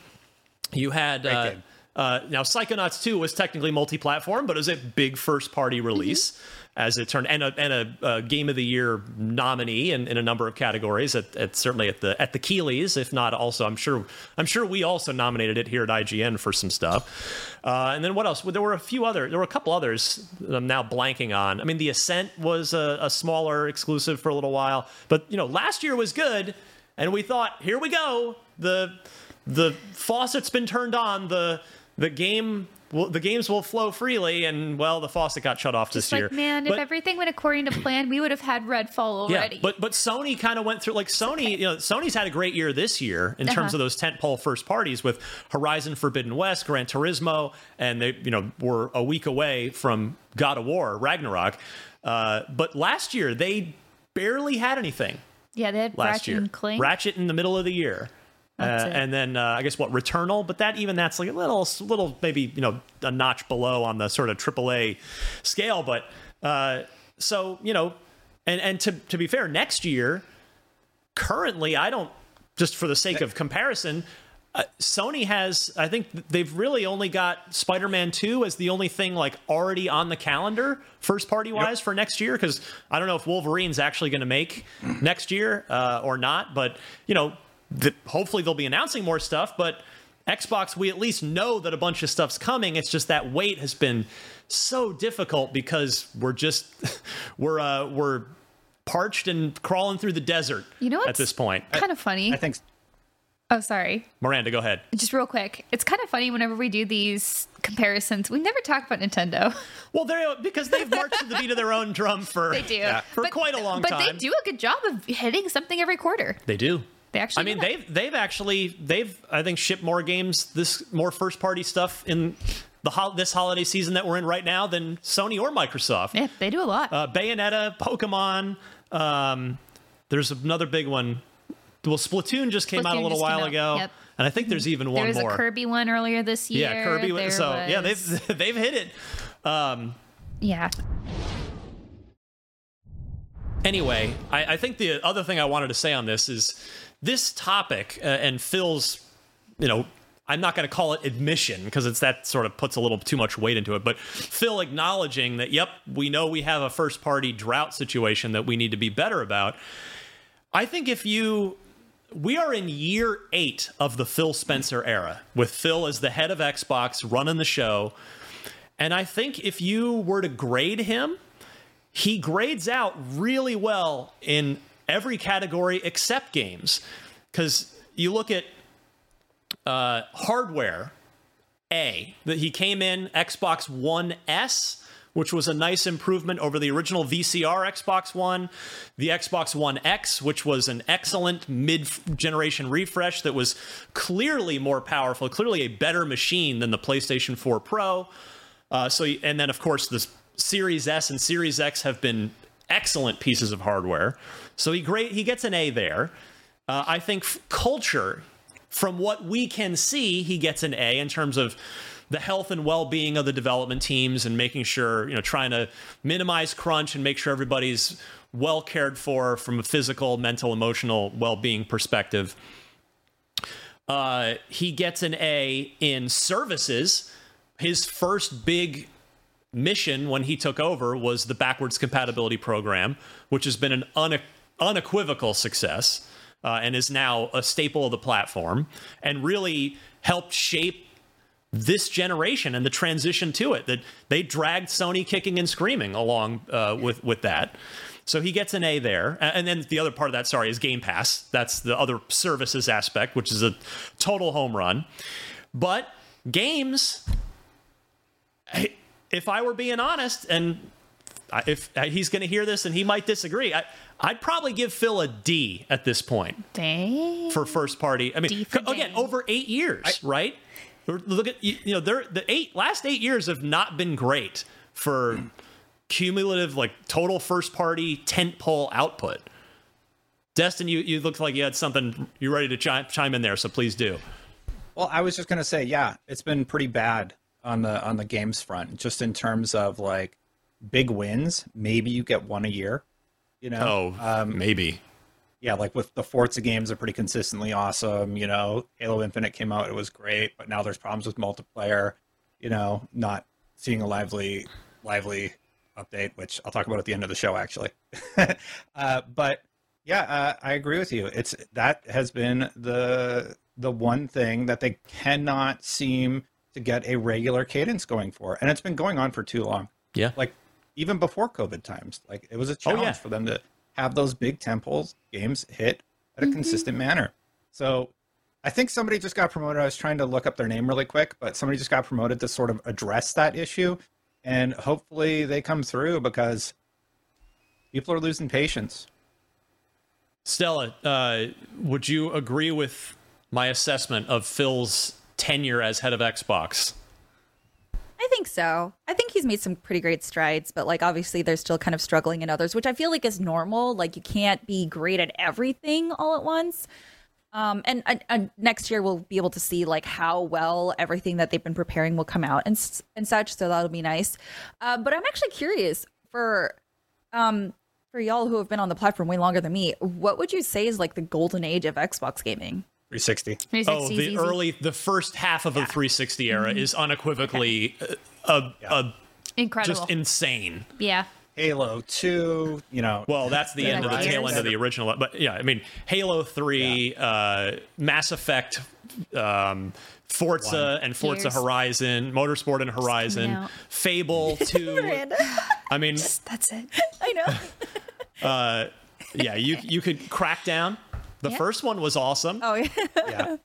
You had uh, game. Uh, now Psychonauts 2 was technically multi-platform, but it was a big first-party release. As it turned, and a, and a, uh game of the year nominee in, in a number of categories, at, at certainly at the at the Keighleys, if not also, I'm sure I'm sure we also nominated it here at IGN for some stuff. Uh, and then what else? Well, there were a few other, there were a couple others that I'm now blanking on. I mean, the Ascent was a, a smaller exclusive for a little while, but you know, last year was good, and we thought, here we go, the the faucet's been turned on, the the game. Will, the games will flow freely, and well, the faucet got shut off just this year. like man, But- if everything went according to plan, we would have had Redfall already. yeah, but but Sony kind of went through like Sony, you know, Sony's had a great year this year in terms Uh-huh. of those tentpole first parties with Horizon Forbidden West, Gran Turismo, and they you know were a week away from God of War Ragnarok. Uh, but last year they barely had anything. yeah, they had Last Ratchet year, and Clank. Ratchet in the middle of the year. Uh, and then uh, I guess what Returnal, but that even that's like a little, little maybe you know a notch below on the sort of AAA scale. But uh, so you know, and and to to be fair, next year, currently I don't just for the sake of comparison. Uh, Sony has, I think they've really only got Spider-Man 2 as the only thing like already on the calendar, first party wise for next year. Because I don't know if Wolverine's actually going to make next year uh, or not. But you know, the, hopefully they'll be announcing more stuff. But Xbox, we at least know that a bunch of stuff's coming. It's just that wait has been so difficult because we're just we're uh, we're parched and crawling through the desert. You know at this point. kind of funny. I think oh, sorry. Miranda, go ahead. Just real quick. It's kind of funny whenever we do these comparisons. We never talk about Nintendo. Well, they're because they've marched to the beat of their own drum for They do. for quite a long but time. But they do a good job of hitting something every quarter. They do. They actually I mean, they've they've actually they've I think shipped more games this more first party stuff in the hol- this holiday season that we're in right now than Sony or Microsoft. Yeah, they do a lot. Uh, Bayonetta, Pokemon. Um, there's another big one. Well, Splatoon just came out a little while ago, yep. and I think there's even one there was more. a Kirby one earlier this year. yeah, Kirby. There so yeah, they've they've hit it. Um, yeah. anyway, I, I think the other thing I wanted to say on this is this topic uh, and Phil's, you know, I'm not going to call it admission because it's that sort of puts a little too much weight into it. But Phil acknowledging that, yep, we know we have a first party drought situation that we need to be better about. I think if you we are in year eight of the Phil Spencer era, with Phil as the head of Xbox running the show. And I think if you were to grade him, he grades out really well in every category except games. Because you look at uh, hardware, A, that he came in Xbox One S which was a nice improvement over the original VCR Xbox One, the Xbox One X, which was an excellent mid generation refresh that was clearly more powerful, clearly a better machine than the PlayStation 4 Pro. Uh, so, and then of course, the Series S and Series X have been excellent pieces of hardware. So he great he gets an A there. Uh, I think f- culture, from what we can see, he gets an A in terms of the health and well-being of the development teams and making sure you know trying to minimize crunch and make sure everybody's well cared for from a physical mental emotional well-being perspective uh, he gets an a in services his first big mission when he took over was the backwards compatibility program which has been an une- unequivocal success uh, and is now a staple of the platform and really helped shape this generation and the transition to it that they dragged Sony kicking and screaming along uh, with with that. So he gets an A there, and then the other part of that, sorry, is Game Pass. That's the other services aspect, which is a total home run. But games, if I were being honest, and if uh, he's going to hear this and he might disagree, I, would probably give Phil a D at this point. Dang. For first party. I mean, again, over eight years, I, right? Look at you know the eight last eight years have not been great for cumulative like total first party tent pole output. Destin, you you looked like you had something you ready to chime, chime in there, so please do. Well, I was just gonna say, yeah, it's been pretty bad on the on the games front, just in terms of like big wins. Maybe you get one a year. You know, oh, um, maybe yeah, like with the Forza games are pretty consistently awesome. You know, Halo Infinite came out, it was great, but now there's problems with multiplayer. You know, not seeing a lively, lively update, which I'll talk about at the end of the show, actually. uh, but yeah, uh, I agree with you. It's that has been the the one thing that they cannot seem to get a regular cadence going for, and it's been going on for too long. Yeah, like even before COVID times, like it was a challenge oh, yeah. for them to have those big tentpoles games hit at a mm-hmm. consistent manner. So I think somebody just got promoted. I was trying to look up their name really quick, but somebody just got promoted to sort of address that issue. And hopefully they come through because people are losing patience. Stella, uh, would you agree with my assessment of Phil's tenure as head of Xbox? I think so. I think he's made some pretty great strides, but like obviously they're still kind of struggling in others, which I feel like is normal. Like you can't be great at everything all at once. Um, and, and, next year we'll be able to see like how well everything that they've been preparing will come out and and such. So that'll be nice. Uh, but I'm actually curious for um for y'all who have been on the platform way longer than me. What would you say is like the golden age of Xbox gaming? 360. 360 oh, the easy. early, the first half of yeah. the 360 era mm-hmm. is unequivocally okay. a, yeah. a incredible, just insane. Yeah. Halo 2, you know. Well, that's the end of the tail end of the original. But yeah, I mean, Halo 3, yeah. uh, Mass Effect, um, Forza One. and Forza Gears. Horizon, Motorsport and Horizon, Fable 2. I mean, that's it. I know. uh, yeah, you you could Crackdown. The yeah. first one was awesome. Oh yeah. yeah.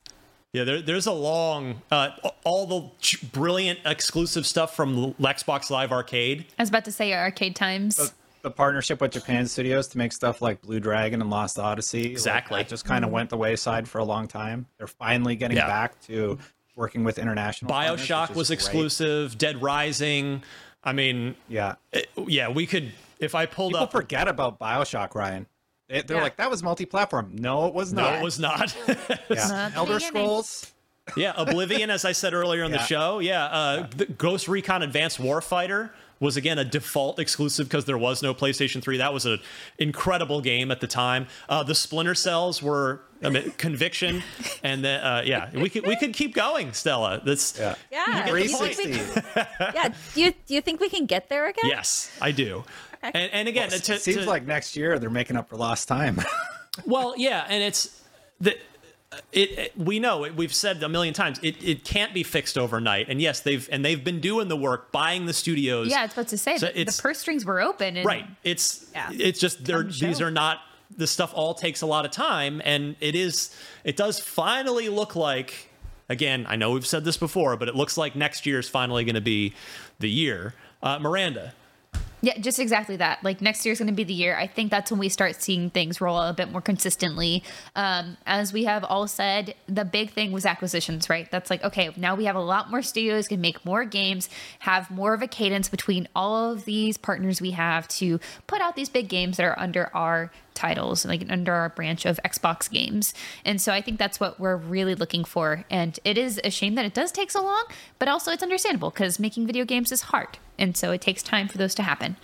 Yeah, there, there's a long, uh, all the brilliant exclusive stuff from Xbox Live Arcade. I was about to say arcade times. The, the partnership with Japan Studios to make stuff like Blue Dragon and Lost Odyssey. Exactly. Like, just kind of mm. went the wayside for a long time. They're finally getting yeah. back to working with international. Bioshock was exclusive. Dead Rising. I mean, yeah, it, yeah. We could if I pulled up People up. forget about Bioshock, Ryan. They, are yeah. like, that was multi-platform. No, it was not. No, it was not. yeah. Elder Scrolls. yeah, Oblivion, as I said earlier in yeah. the show. Yeah, uh, yeah. Ghost Recon Advanced Warfighter was again a default exclusive because there was no PlayStation 3. That was an incredible game at the time. Uh, the Splinter Cells were I mean, Conviction, and then uh, yeah, we could we could keep going, Stella. That's yeah, yeah. Do you think we, yeah. Do you do you think we can get there again? Yes, I do. Okay. And, and again, well, it to, seems to, like next year they're making up for lost time. well, yeah, and it's the it, it, we know it, we've said a million times it, it can't be fixed overnight and yes they've and they've been doing the work buying the studios Yeah, it's was about to say So that the it's- purse strings were open. And right it's Yeah. it's just they're these are not the stuff all takes a lot of time and it is it does finally look like again i know we've said this before but it looks like next year is finally going to be the year uh, miranda Yeah, just exactly that. Like next year's going to be the year. I think that's when we start seeing things roll out a bit more consistently. Um, as we have all said, the big thing was acquisitions, right? That's like, okay, now we have a lot more studios, can make more games, have more of a cadence between all of these partners we have to put out these big games that are under our titles, like under our branch of Xbox games. And so I think that's what we're really looking for. And it is a shame that it does take so long, but also it's understandable because making video games is hard. And so it takes time for those to happen.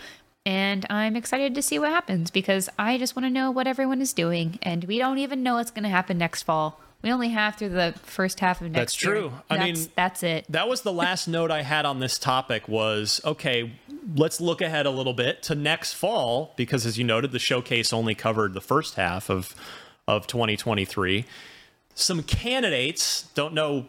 And I'm excited to see what happens because I just want to know what everyone is doing. And we don't even know what's going to happen next fall. We only have through the first half of next That's year. true. I That's- mean, that's it. that was the last note I had on this topic was okay, let's look ahead a little bit to next fall because as you noted the showcase only covered the first half of of 2023. Some candidates, don't know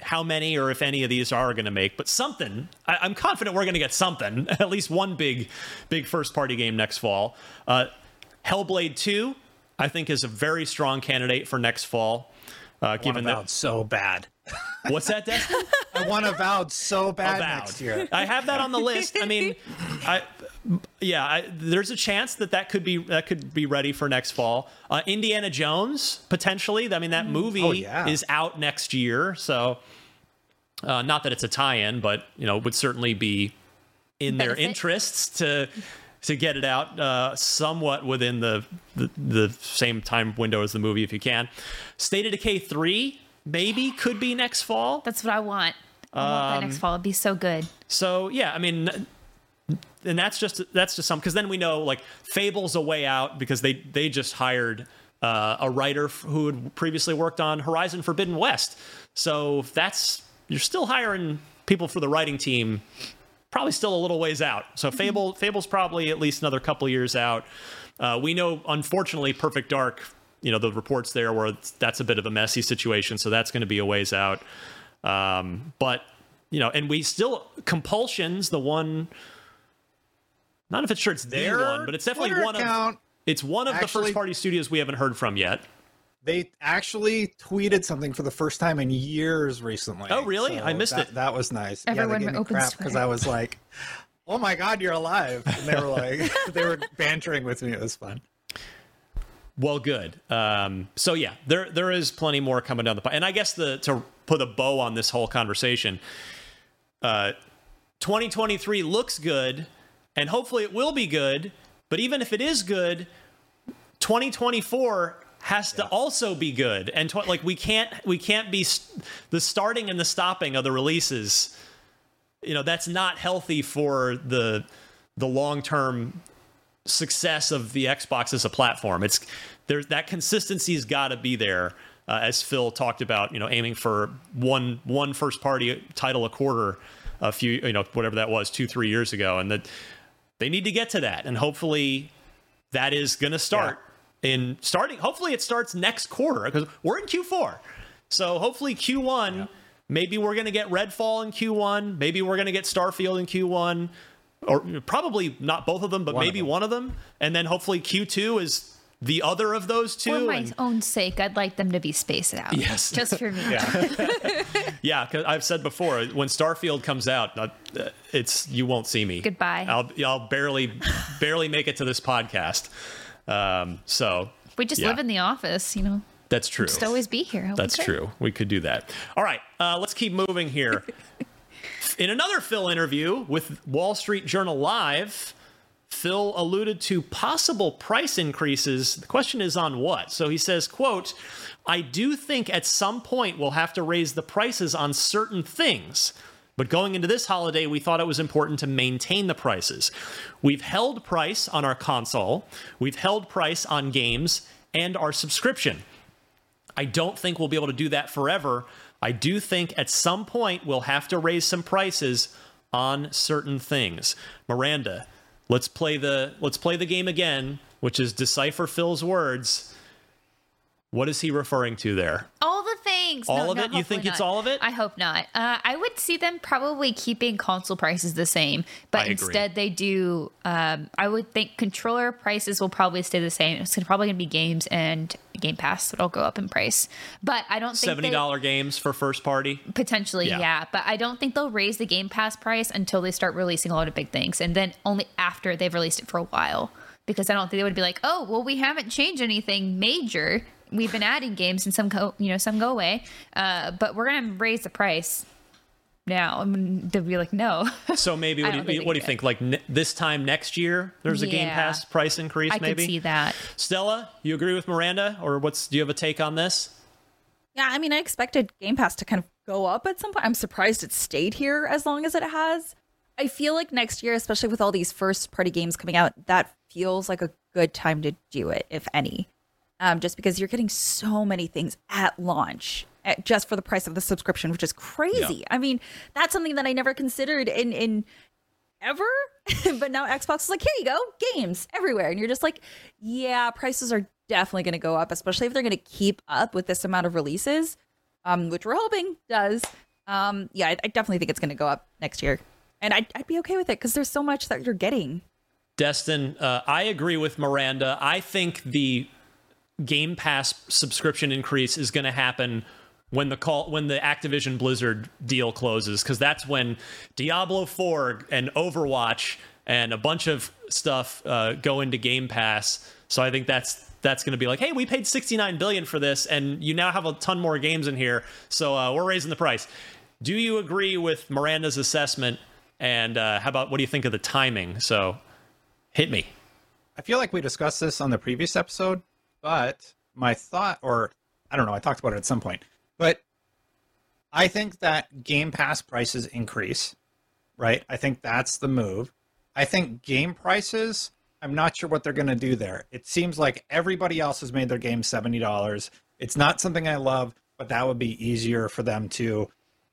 how many or if any of these are going to make, but something. I, I'm confident we're going to get something, at least one big big first party game next fall. Uh, Hellblade 2, I think is a very strong candidate for next fall. Uh, given that, so bad. what's that, Destin? I want Avowed so bad Avowed. next year. I have that on the list. I mean, I yeah, I, there's a chance that that could be that could be ready for next fall. Uh, Indiana Jones potentially. I mean, that movie Oh, yeah. is out next year, so uh, not that it's a tie-in, but you know, would certainly be in their interests to to get it out uh, somewhat within the, the the same time window as the movie if you can. State of Decay three maybe could be next fall. That's what I want. I want that Um, next fall. It'd be so good. So yeah, I mean, and that's just that's just some because then we know like Fable's a way out because they they just hired uh, a writer who had previously worked on Horizon Forbidden West. So that's you're still hiring people for the writing team. Probably still a little ways out. So Fable Fable's probably at least another couple years out. Uh, we know, unfortunately, Perfect Dark. You know the reports there where that's a bit of a messy situation. So that's going to be a ways out. Um, but you know, and we still Compulsion's the one. Not if it's sure it's the one, but it's definitely Twitter one of. account, It's one of the first party studios we haven't heard from yet. They actually tweeted something for the first time in years recently. Oh, really? I missed that, it. That was nice. Everyone yeah, they gave me crap because I was like, "Oh my god, you're alive!" And they were like, they were bantering with me. It was fun. Well, good. Um, so yeah, there there is plenty more coming down the pipe, and I guess the to put a bow on this whole conversation, uh, 2023 looks good, and hopefully it will be good. But even if it is good, 2024 has to also be good, and tw- like we can't we can't be st- the starting and the stopping of the releases. You know that's not healthy for the the long term success of the Xbox as a platform. It's there's that consistency's got to be there. Uh, as Phil talked about, you know, aiming for one one first party title a quarter, a few, you know, whatever that was, two three years ago, and that they need to get to that, and hopefully that is going to start in starting. Hopefully, it starts next quarter because we're in Q4, so hopefully Q1. Maybe we're going to get Redfall in Q1. Maybe we're going to get Starfield in Q1 or probably not both of them, but One maybe them. one of them, and then hopefully Q2 is the other of those two. For my and- own sake, I'd like them to be spaced out. Yes. Just for me. yeah, because I've said before, when Starfield comes out, uh, it's you won't see me. Goodbye. I'll I'll barely barely make it to this podcast. Um, so We just Yeah. live in the office, you know. that's true. Just always be here. That's Okay. true. We could do that. All right, uh, let's keep moving here. In another Phil interview with Wall Street Journal Live, Phil alluded to possible price increases. The question is on what? So he says, quote, I do think at some point we'll have to raise the prices on certain things. But going into this holiday, we thought it was important to maintain the prices. We've held price on our console, we've held price on games, and our subscription. I don't think we'll be able to do that forever. I do think at some point we'll have to raise some prices on certain things. Miranda, let's play the let's play the game again, which is decipher Phil's words. What is he referring to there? The things. All No, of no, it? You think hopefully it's all of it? I hope not. Uh, I would see them probably keeping console prices the same, but I agree. instead they do. Um, I would think controller prices will probably stay the same. It's probably going to be games and Game Pass that'll go up in price. But I don't think Seventy dollar games for first party. Potentially, Yeah. yeah. But I don't think they'll raise the Game Pass price until they start releasing a lot of big things. And then only after they've released it for a while. Because I don't think they would be like, oh, well, we haven't changed anything major. We've been adding games and some go, you know, some go away. Uh, but we're going to raise the price now. I mean, they'll be like, no. So maybe what do you, think what do you think? Like ne- this time next year, there's a Game Pass price increase. I maybe could see that. Stella, you agree with Miranda, or what's? Do you have a take on this? Yeah, I mean, I expected Game Pass to kind of go up at some point. I'm surprised it stayed here as long as it has. I feel like next year, especially with all these first party games coming out, that feels like a good time to do it, if any. Um, just because you're getting so many things at launch at, just for the price of the subscription, which is crazy. I mean, that's something that I never considered in in ever. but now Xbox is like, here you go, games everywhere. And you're just like, yeah, prices are definitely going to go up, especially if they're going to keep up with this amount of releases, um, which we're hoping does. Um, yeah, I, I definitely think it's going to go up next year. And I'd, I'd be okay with it because there's so much that you're getting. Destin, uh, I agree with Miranda. I think the Game Pass subscription increase is going to happen when the call when the Activision Blizzard deal closes because that's when Diablo 4 and Overwatch and a bunch of stuff uh, go into Game Pass. So I think that's that's going to be like, hey, we paid 69 billion for this, and you now have a ton more games in here, so uh, we're raising the price. Do you agree with Miranda's assessment? And uh, how about what do you think of the timing? So hit me. I feel like we discussed this on the previous episode, but my thought, or I don't know, I talked about it at some point, but I think that Game Pass prices increase, right? I think that's the move. I think game prices, I'm not sure what they're going to do there. It seems like everybody else has made their game $70. It's not something I love, but that would be easier for them to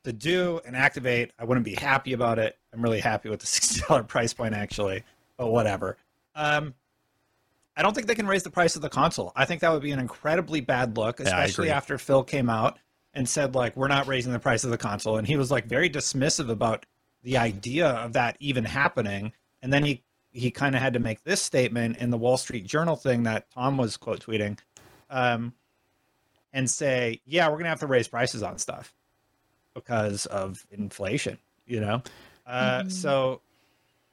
to do and activate. I wouldn't be happy about it. I'm really happy with the $60 price point actually, but whatever. Um, I don't think they can raise the price of the console. I think that would be an incredibly bad look, especially agree. after Phil came out and said like we're not raising the price of the console and he was like very dismissive about the idea of that even happening. And then he he kind of had to make this statement in the Wall Street Journal thing that Tom was quote tweeting um and say, "Yeah, we're going to have to raise prices on stuff because of inflation, you know?" Uh so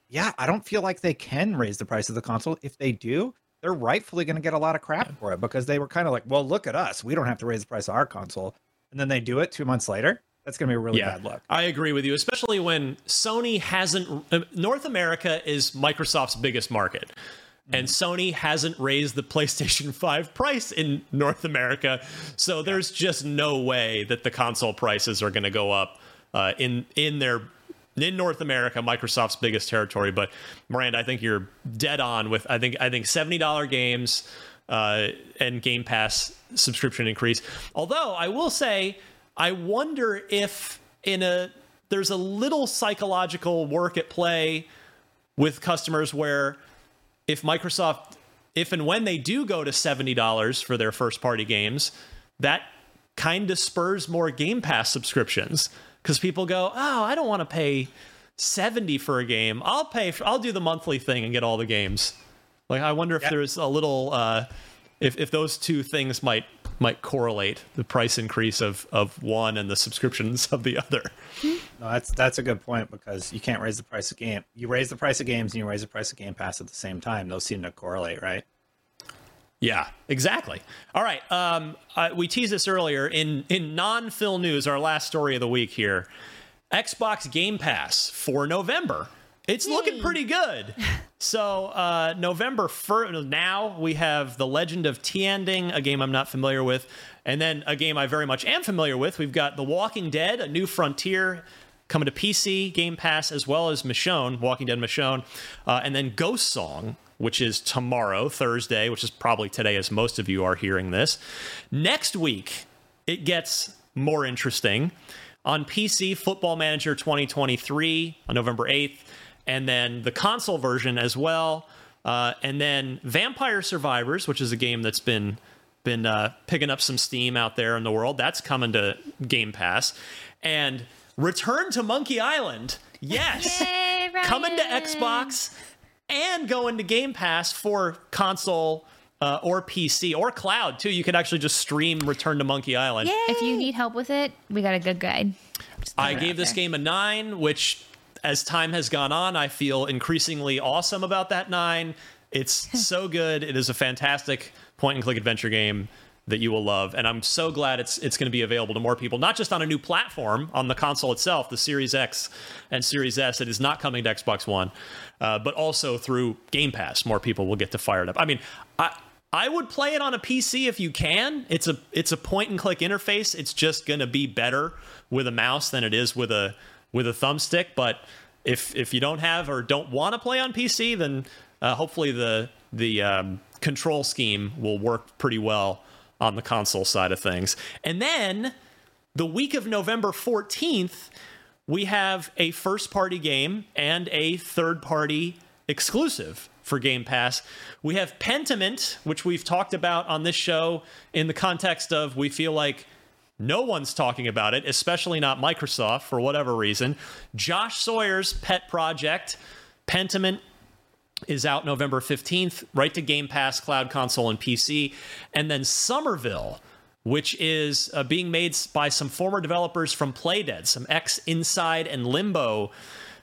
yeah, I don't feel like they can raise the price of the console. If they do, they're rightfully going to get a lot of crap for it because they were kind of like, well, look at us. We don't have to raise the price of our console. And then they do it two months later. That's going to be a really bad look. I agree with you, especially when Sony hasn't. uh, North America is Microsoft's biggest market. And Sony hasn't raised the PlayStation 5 price in North America. So there's just no way that the console prices are going to go up uh, in in their in North America, Microsoft's biggest territory. But Miranda, I think you're dead on with I think I think seventy dollar games uh, and Game Pass subscription increase. Although I will say, I wonder if in a there's a little psychological work at play with customers where if Microsoft, if and when they do go to $70 for their first party games, that kind of spurs more Game Pass subscriptions because people go, oh, I don't want to pay 70 for a game. I'll pay, for, I'll do the monthly thing and get all the games. Like, I wonder if Yeah. there's a little, uh, if, if those two things might might correlate the price increase of of one and the subscriptions of the other. No, that's that's a good point because you can't raise the price of game. You raise the price of games and you raise the price of Game Pass at the same time. Those seem to correlate, right? Yeah, exactly. All right. Um, uh, we teased this earlier in in non Phil news. Our last story of the week here: Xbox Game Pass for November. It's looking pretty good. So uh, November first. Now we have The Legend of Tianding, a game I'm not familiar with, and then a game I very much am familiar with. We've got The Walking Dead: A New Frontier. Coming to PC, Game Pass, as well as Michonne, Walking Dead Michonne, uh, and then Ghost Song, which is tomorrow, Thursday, which is probably today as most of you are hearing this. Next week, it gets more interesting. On PC, Football Manager 2023 on November 8th, and then the console version as well. Uh, and then Vampire Survivors, which is a game that's been been uh, picking up some steam out there in the world. That's coming to Game Pass, and Return to Monkey Island. Yes, Yay, coming to Xbox and go into Game Pass for console. Uh, or PC or cloud too. You could actually just stream Return to Monkey Island. If you need help with it, we got a good guide. I gave this there. game a nine, which as time has gone on, I feel increasingly awesome about that nine. It's so good. It is a fantastic point and click adventure game that you will love. And I'm so glad it's it's going to be available to more people, not just on a new platform on the console itself, the Series X and Series S. It is not coming to Xbox One, uh, but also through Game Pass. More people will get to fire it up. I mean, I I would play it on a PC if you can. It's a it's a point and click interface. It's just going to be better with a mouse than it is with a with a thumbstick. But if if you don't have or don't want to play on PC, then uh, hopefully the the um, control scheme will work pretty well on the console side of things. And then the week of November 14th, we have a first party game and a third party exclusive for Game Pass. We have Pentiment, which we've talked about on this show in the context of we feel like no one's talking about it, especially not Microsoft for whatever reason. Josh Sawyer's pet project, Pentiment, is out November 15th, right to Game Pass, Cloud Console, and PC. And then Somerville, which is uh, being made by some former developers from Playdead, some ex Inside and Limbo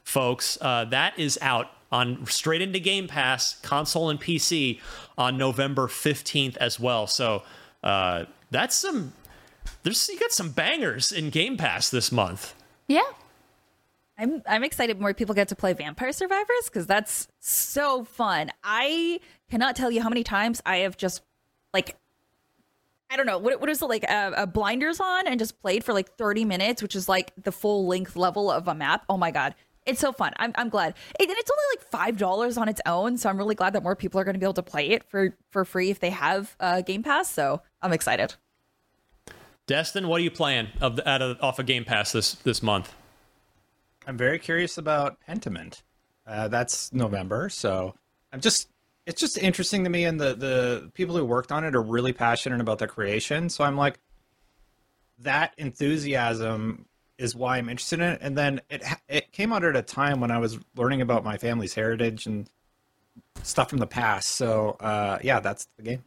folks. Uh, that is out on straight into Game Pass, console and PC on November 15th as well. So uh, that's some. There's you got some bangers in Game Pass this month. Yeah. I'm I'm excited more people get to play Vampire Survivors because that's so fun. I cannot tell you how many times I have just like I don't know what what is it like a, a blinders on and just played for like 30 minutes, which is like the full length level of a map. Oh my god. It's so fun. I'm, I'm glad. It, and it's only like five dollars on its own, so I'm really glad that more people are going to be able to play it for for free if they have uh, Game Pass. So I'm excited. Destin, what are you playing of the, out of, off of Game Pass this this month? I'm very curious about Pentiment. Uh, that's November, so I'm just it's just interesting to me, and the the people who worked on it are really passionate about the creation. So I'm like, that enthusiasm is why I'm interested in it. And then it it came out at a time when I was learning about my family's heritage and stuff from the past. So uh, yeah, that's the game.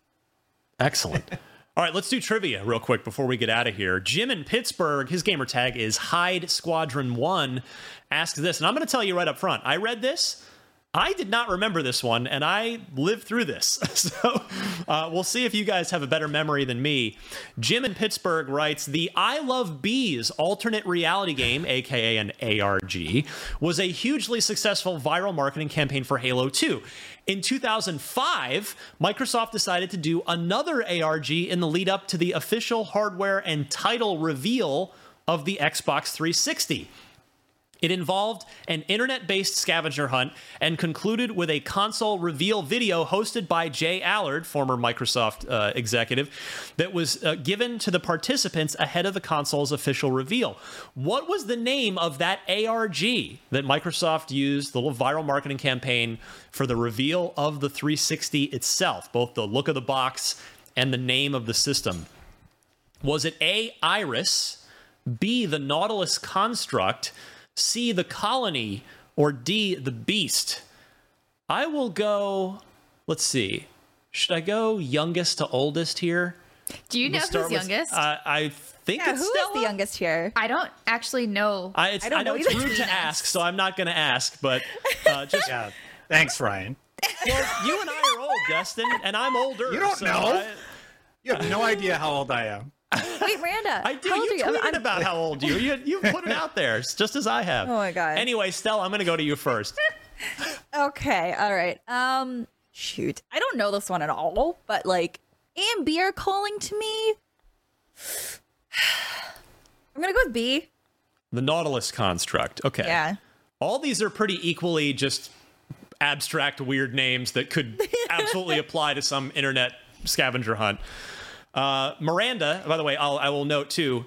Excellent. All right, let's do trivia real quick before we get out of here. Jim in Pittsburgh, his gamer tag is Hyde Squadron 1, asks this, and I'm going to tell you right up front. I read this. I did not remember this one, and I lived through this. So uh, we'll see if you guys have a better memory than me. Jim in Pittsburgh writes The I Love Bees alternate reality game, aka an ARG, was a hugely successful viral marketing campaign for Halo 2. In 2005, Microsoft decided to do another ARG in the lead up to the official hardware and title reveal of the Xbox 360. It involved an internet based scavenger hunt and concluded with a console reveal video hosted by J Allard, former Microsoft uh, executive, that was uh, given to the participants ahead of the console's official reveal. What was the name of that ARG that Microsoft used, the little viral marketing campaign for the reveal of the 360 itself, both the look of the box and the name of the system? Was it A, Iris, B, the Nautilus construct? C, the colony, or D, the beast? I will go. Let's see. Should I go youngest to oldest here? Do you know We'll who's with- youngest? Uh, I think Yeah, it's who is Stella. the youngest here? I don't actually know. I, it's, I I, don't know know it's either. rude to ask, so I'm not going to ask. But uh, just Yeah, thanks, Ryan. well, you and I are old, Destin, and I'm older. You don't so know. I, You have no idea how old I am. Wait, Miranda. I do. How You tweeted I'm- about how old you. You you put it out there, just as I have. Oh my God. Anyway, Stella, I'm going to go to you first. Okay, all right. Um, shoot, I don't know this one at all, but like A and B are calling to me. I'm gonna go with B. The Nautilus construct. Okay. Yeah. All these are pretty equally just abstract, weird names that could absolutely apply to some internet scavenger hunt. Uh, Miranda, by the way, I'll, I will note too.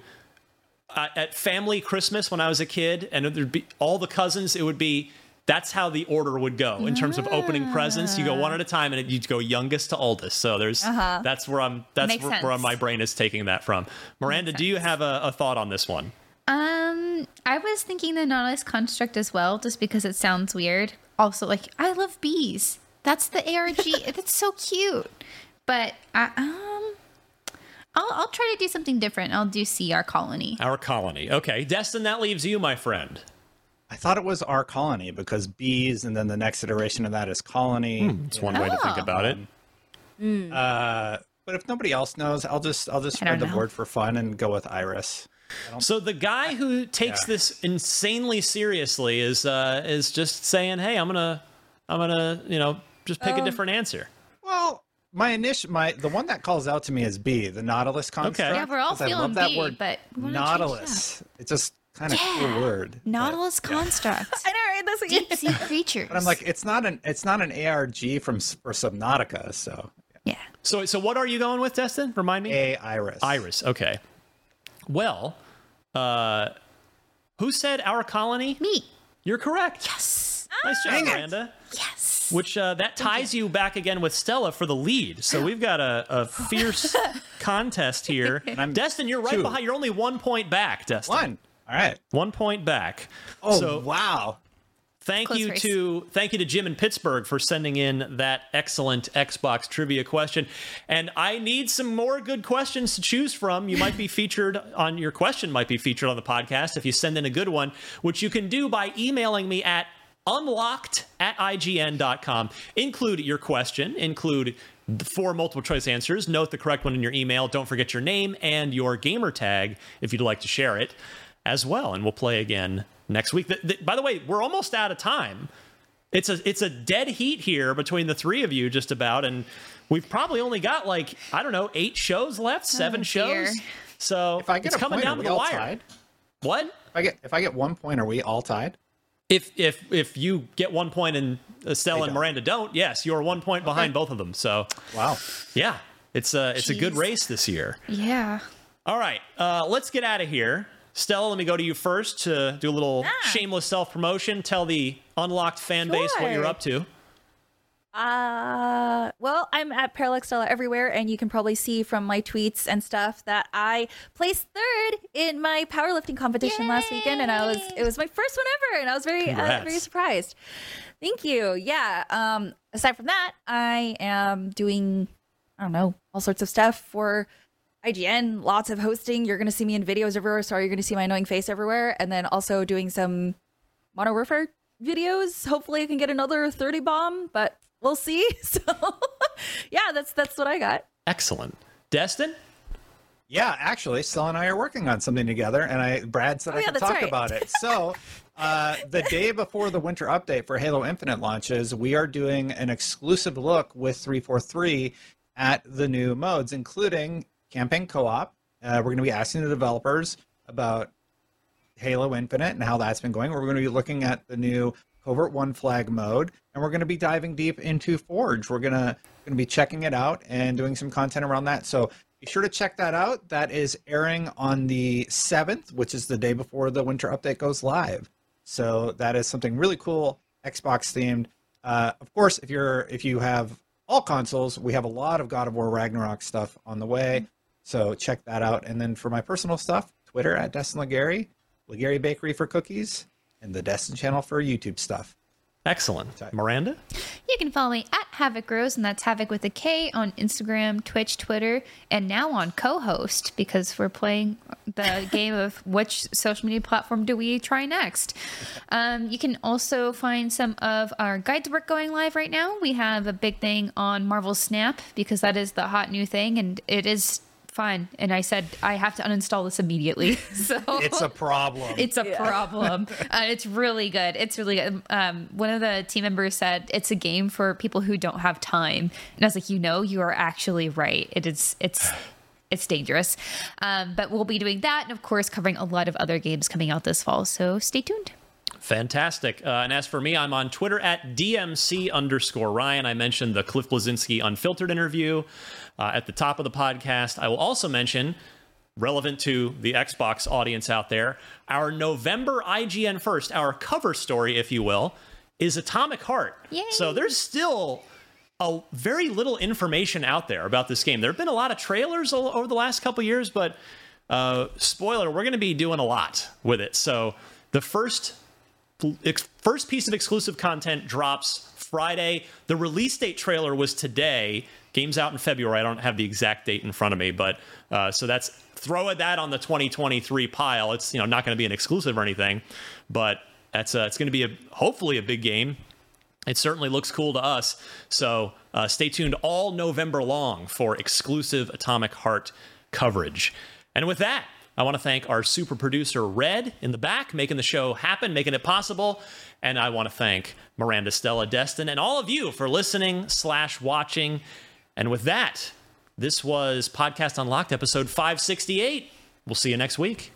Uh, at family Christmas when I was a kid, and there'd be all the cousins, it would be that's how the order would go in terms of opening presents. You go one at a time, and you go youngest to oldest. So there's Uh-huh. that's where I'm. That's where, where my brain is taking that from. Miranda, do you have a, a thought on this one? Um, I was thinking the Nautilus construct as well, just because it sounds weird. Also, like I love bees. That's the ARG. That's so cute. But I um, I'll I'll try to do something different. I'll do see our Colony. Our colony. Okay, Destin, that leaves you, my friend. I thought it was our colony because bees, and then the next iteration of that is colony. It's one way to think about it. Uh, but if nobody else knows, I'll just I'll just I spread the know. word for fun and go with Iris. So the guy who takes Yeah. this insanely seriously is uh, is just saying, "Hey, I'm gonna, I'm gonna, you know, just pick a Um, different answer." Well, my initial my the one that calls out to me is B, the Nautilus construct. Yeah, we're all 'cause I feeling love that B, word but we wanna change it up. Nautilus. It's just kind of Yeah. cool word. but- Nautilus construct. I know, right? That's what Deep sea creatures. But I'm like, it's not an it's not an ARG from S- for Subnautica, so yeah. So, so what are you going with, Destin? Remind me. A Iris. Iris. Okay. Well, uh, who said our colony? Me. You're correct. Yes. Nice job, Dang it. Miranda. Yes. Which uh, that ties you back again with Stella for the lead. So we've got a, a fierce contest here. And I'm Destin, you're right two. behind. You're only one point back, Destin. One. All right. One point back. Oh so wow. thank Close you race. to thank you to Jim in Pittsburgh for sending in that excellent Xbox trivia question. And I need some more good questions to choose from. You might be featured on your question might be featured on the podcast if you send in a good one, which you can do by emailing me at unlocked at ign.com. Include your question, include the four multiple choice answers. Note the correct one in your email. Don't forget your name and your gamer tag if you'd like to share it as well. And we'll play again next week. Th- th- by the way, we're almost out of time. It's a it's a dead heat here between the three of you, just about, and we've probably only got like I don't know eight shows left, oh, seven Oh, shows. So If I get it's a coming point, down are to the wire. tied? What? If I get if I get one point, are we all tied? If if if you get one point and Stella and. Miranda don't, yes, you're one point behind both of them. So Wow. yeah, it's a it's a good race this year. Yeah. All right, uh, let's get out of here. Stella, let me go to you first to do a little Ah. shameless self promotion. Tell the unlocked fan base what you're up to. Uh, well, I'm at Parallax Stella everywhere, and you can probably see from my tweets and stuff that I placed third in my powerlifting competition last weekend, and I was it was my first one ever, and I was very uh, very surprised. Thank you. Yeah. Um, aside from that, I am doing I don't know all sorts of stuff for IGN. Lots of hosting. You're gonna see me in videos everywhere. Sorry, you're gonna see my annoying face everywhere, and then also doing some Modern Warfare videos. Hopefully, I can get another 30 bomb, but we'll see. So, yeah, that's that's what I got. Excellent, Destin. Yeah, actually, Stella and I are working on something together, and I Brad said I Oh, yeah, could talk right. about it. So, uh, the day before the winter update for Halo Infinite launches, we are doing an exclusive look with 343 at the new modes, including campaign co-op. Uh, we're going to be asking the developers about Halo Infinite and how that's been going. We're going to be looking at the new Covert One Flag mode, and we're going to be diving deep into Forge. We're going to going to be checking it out and doing some content around that. So be sure to check that out. That is airing on the 7th, which is the day before the winter update goes live. So that is something really cool, Xbox themed. Uh, of course, if you're if you have all consoles, we have a lot of God of War Ragnarok stuff on the way. So check that out. And then for my personal stuff, Twitter at Destin Legarie, Legarie Bakery for cookies, and the Destin channel for YouTube stuff. Excellent, Sorry. Miranda. You can follow me at Havok Rose, and that's Havoc with a K on Instagram, Twitch, Twitter, and now on Cohost because we're playing the game of which social media platform do we try next. Um, you can also find some of our guides work going live right now. We have a big thing on Marvel Snap because that is the hot new thing, and it is fun. And I said I have to uninstall this immediately. So It's a problem. it's a problem. Uh, it's really good. It's really good. Um, one of the team members said it's a game for people who don't have time, and I was like, you know, you are actually right. It is. It's. It's dangerous, um, but we'll be doing that, and of course, covering a lot of other games coming out this fall. So stay tuned. Fantastic. Uh, and as for me, I'm on Twitter at DMC underscore Ryan. I mentioned the Cliff Bleszinski unfiltered interview uh, at the top of the podcast. I will also mention, relevant to the Xbox audience out there, our November IGN First, our cover story, if you will, is Atomic Heart. Yay. So there's still a very little information out there about this game. There have been a lot of trailers over the last couple years, but uh, spoiler, we're going to be doing a lot with it. So the first first piece of exclusive content drops Friday. The release date trailer was today. Game's out in February. I don't have the exact date in front of me, but uh, so that's throw that on the 2023 pile. It's you know not going to be an exclusive or anything, but that's uh, it's going to be a hopefully a big game. It certainly looks cool to us. So uh, stay tuned all November long for exclusive Atomic Heart coverage. And with that, I want to thank our super producer, Red, in the back, making the show happen, making it possible. And I want to thank Miranda Stella Destin and all of you for listening slash watching. And with that, this was Podcast Unlocked, episode 568. We'll see you next week.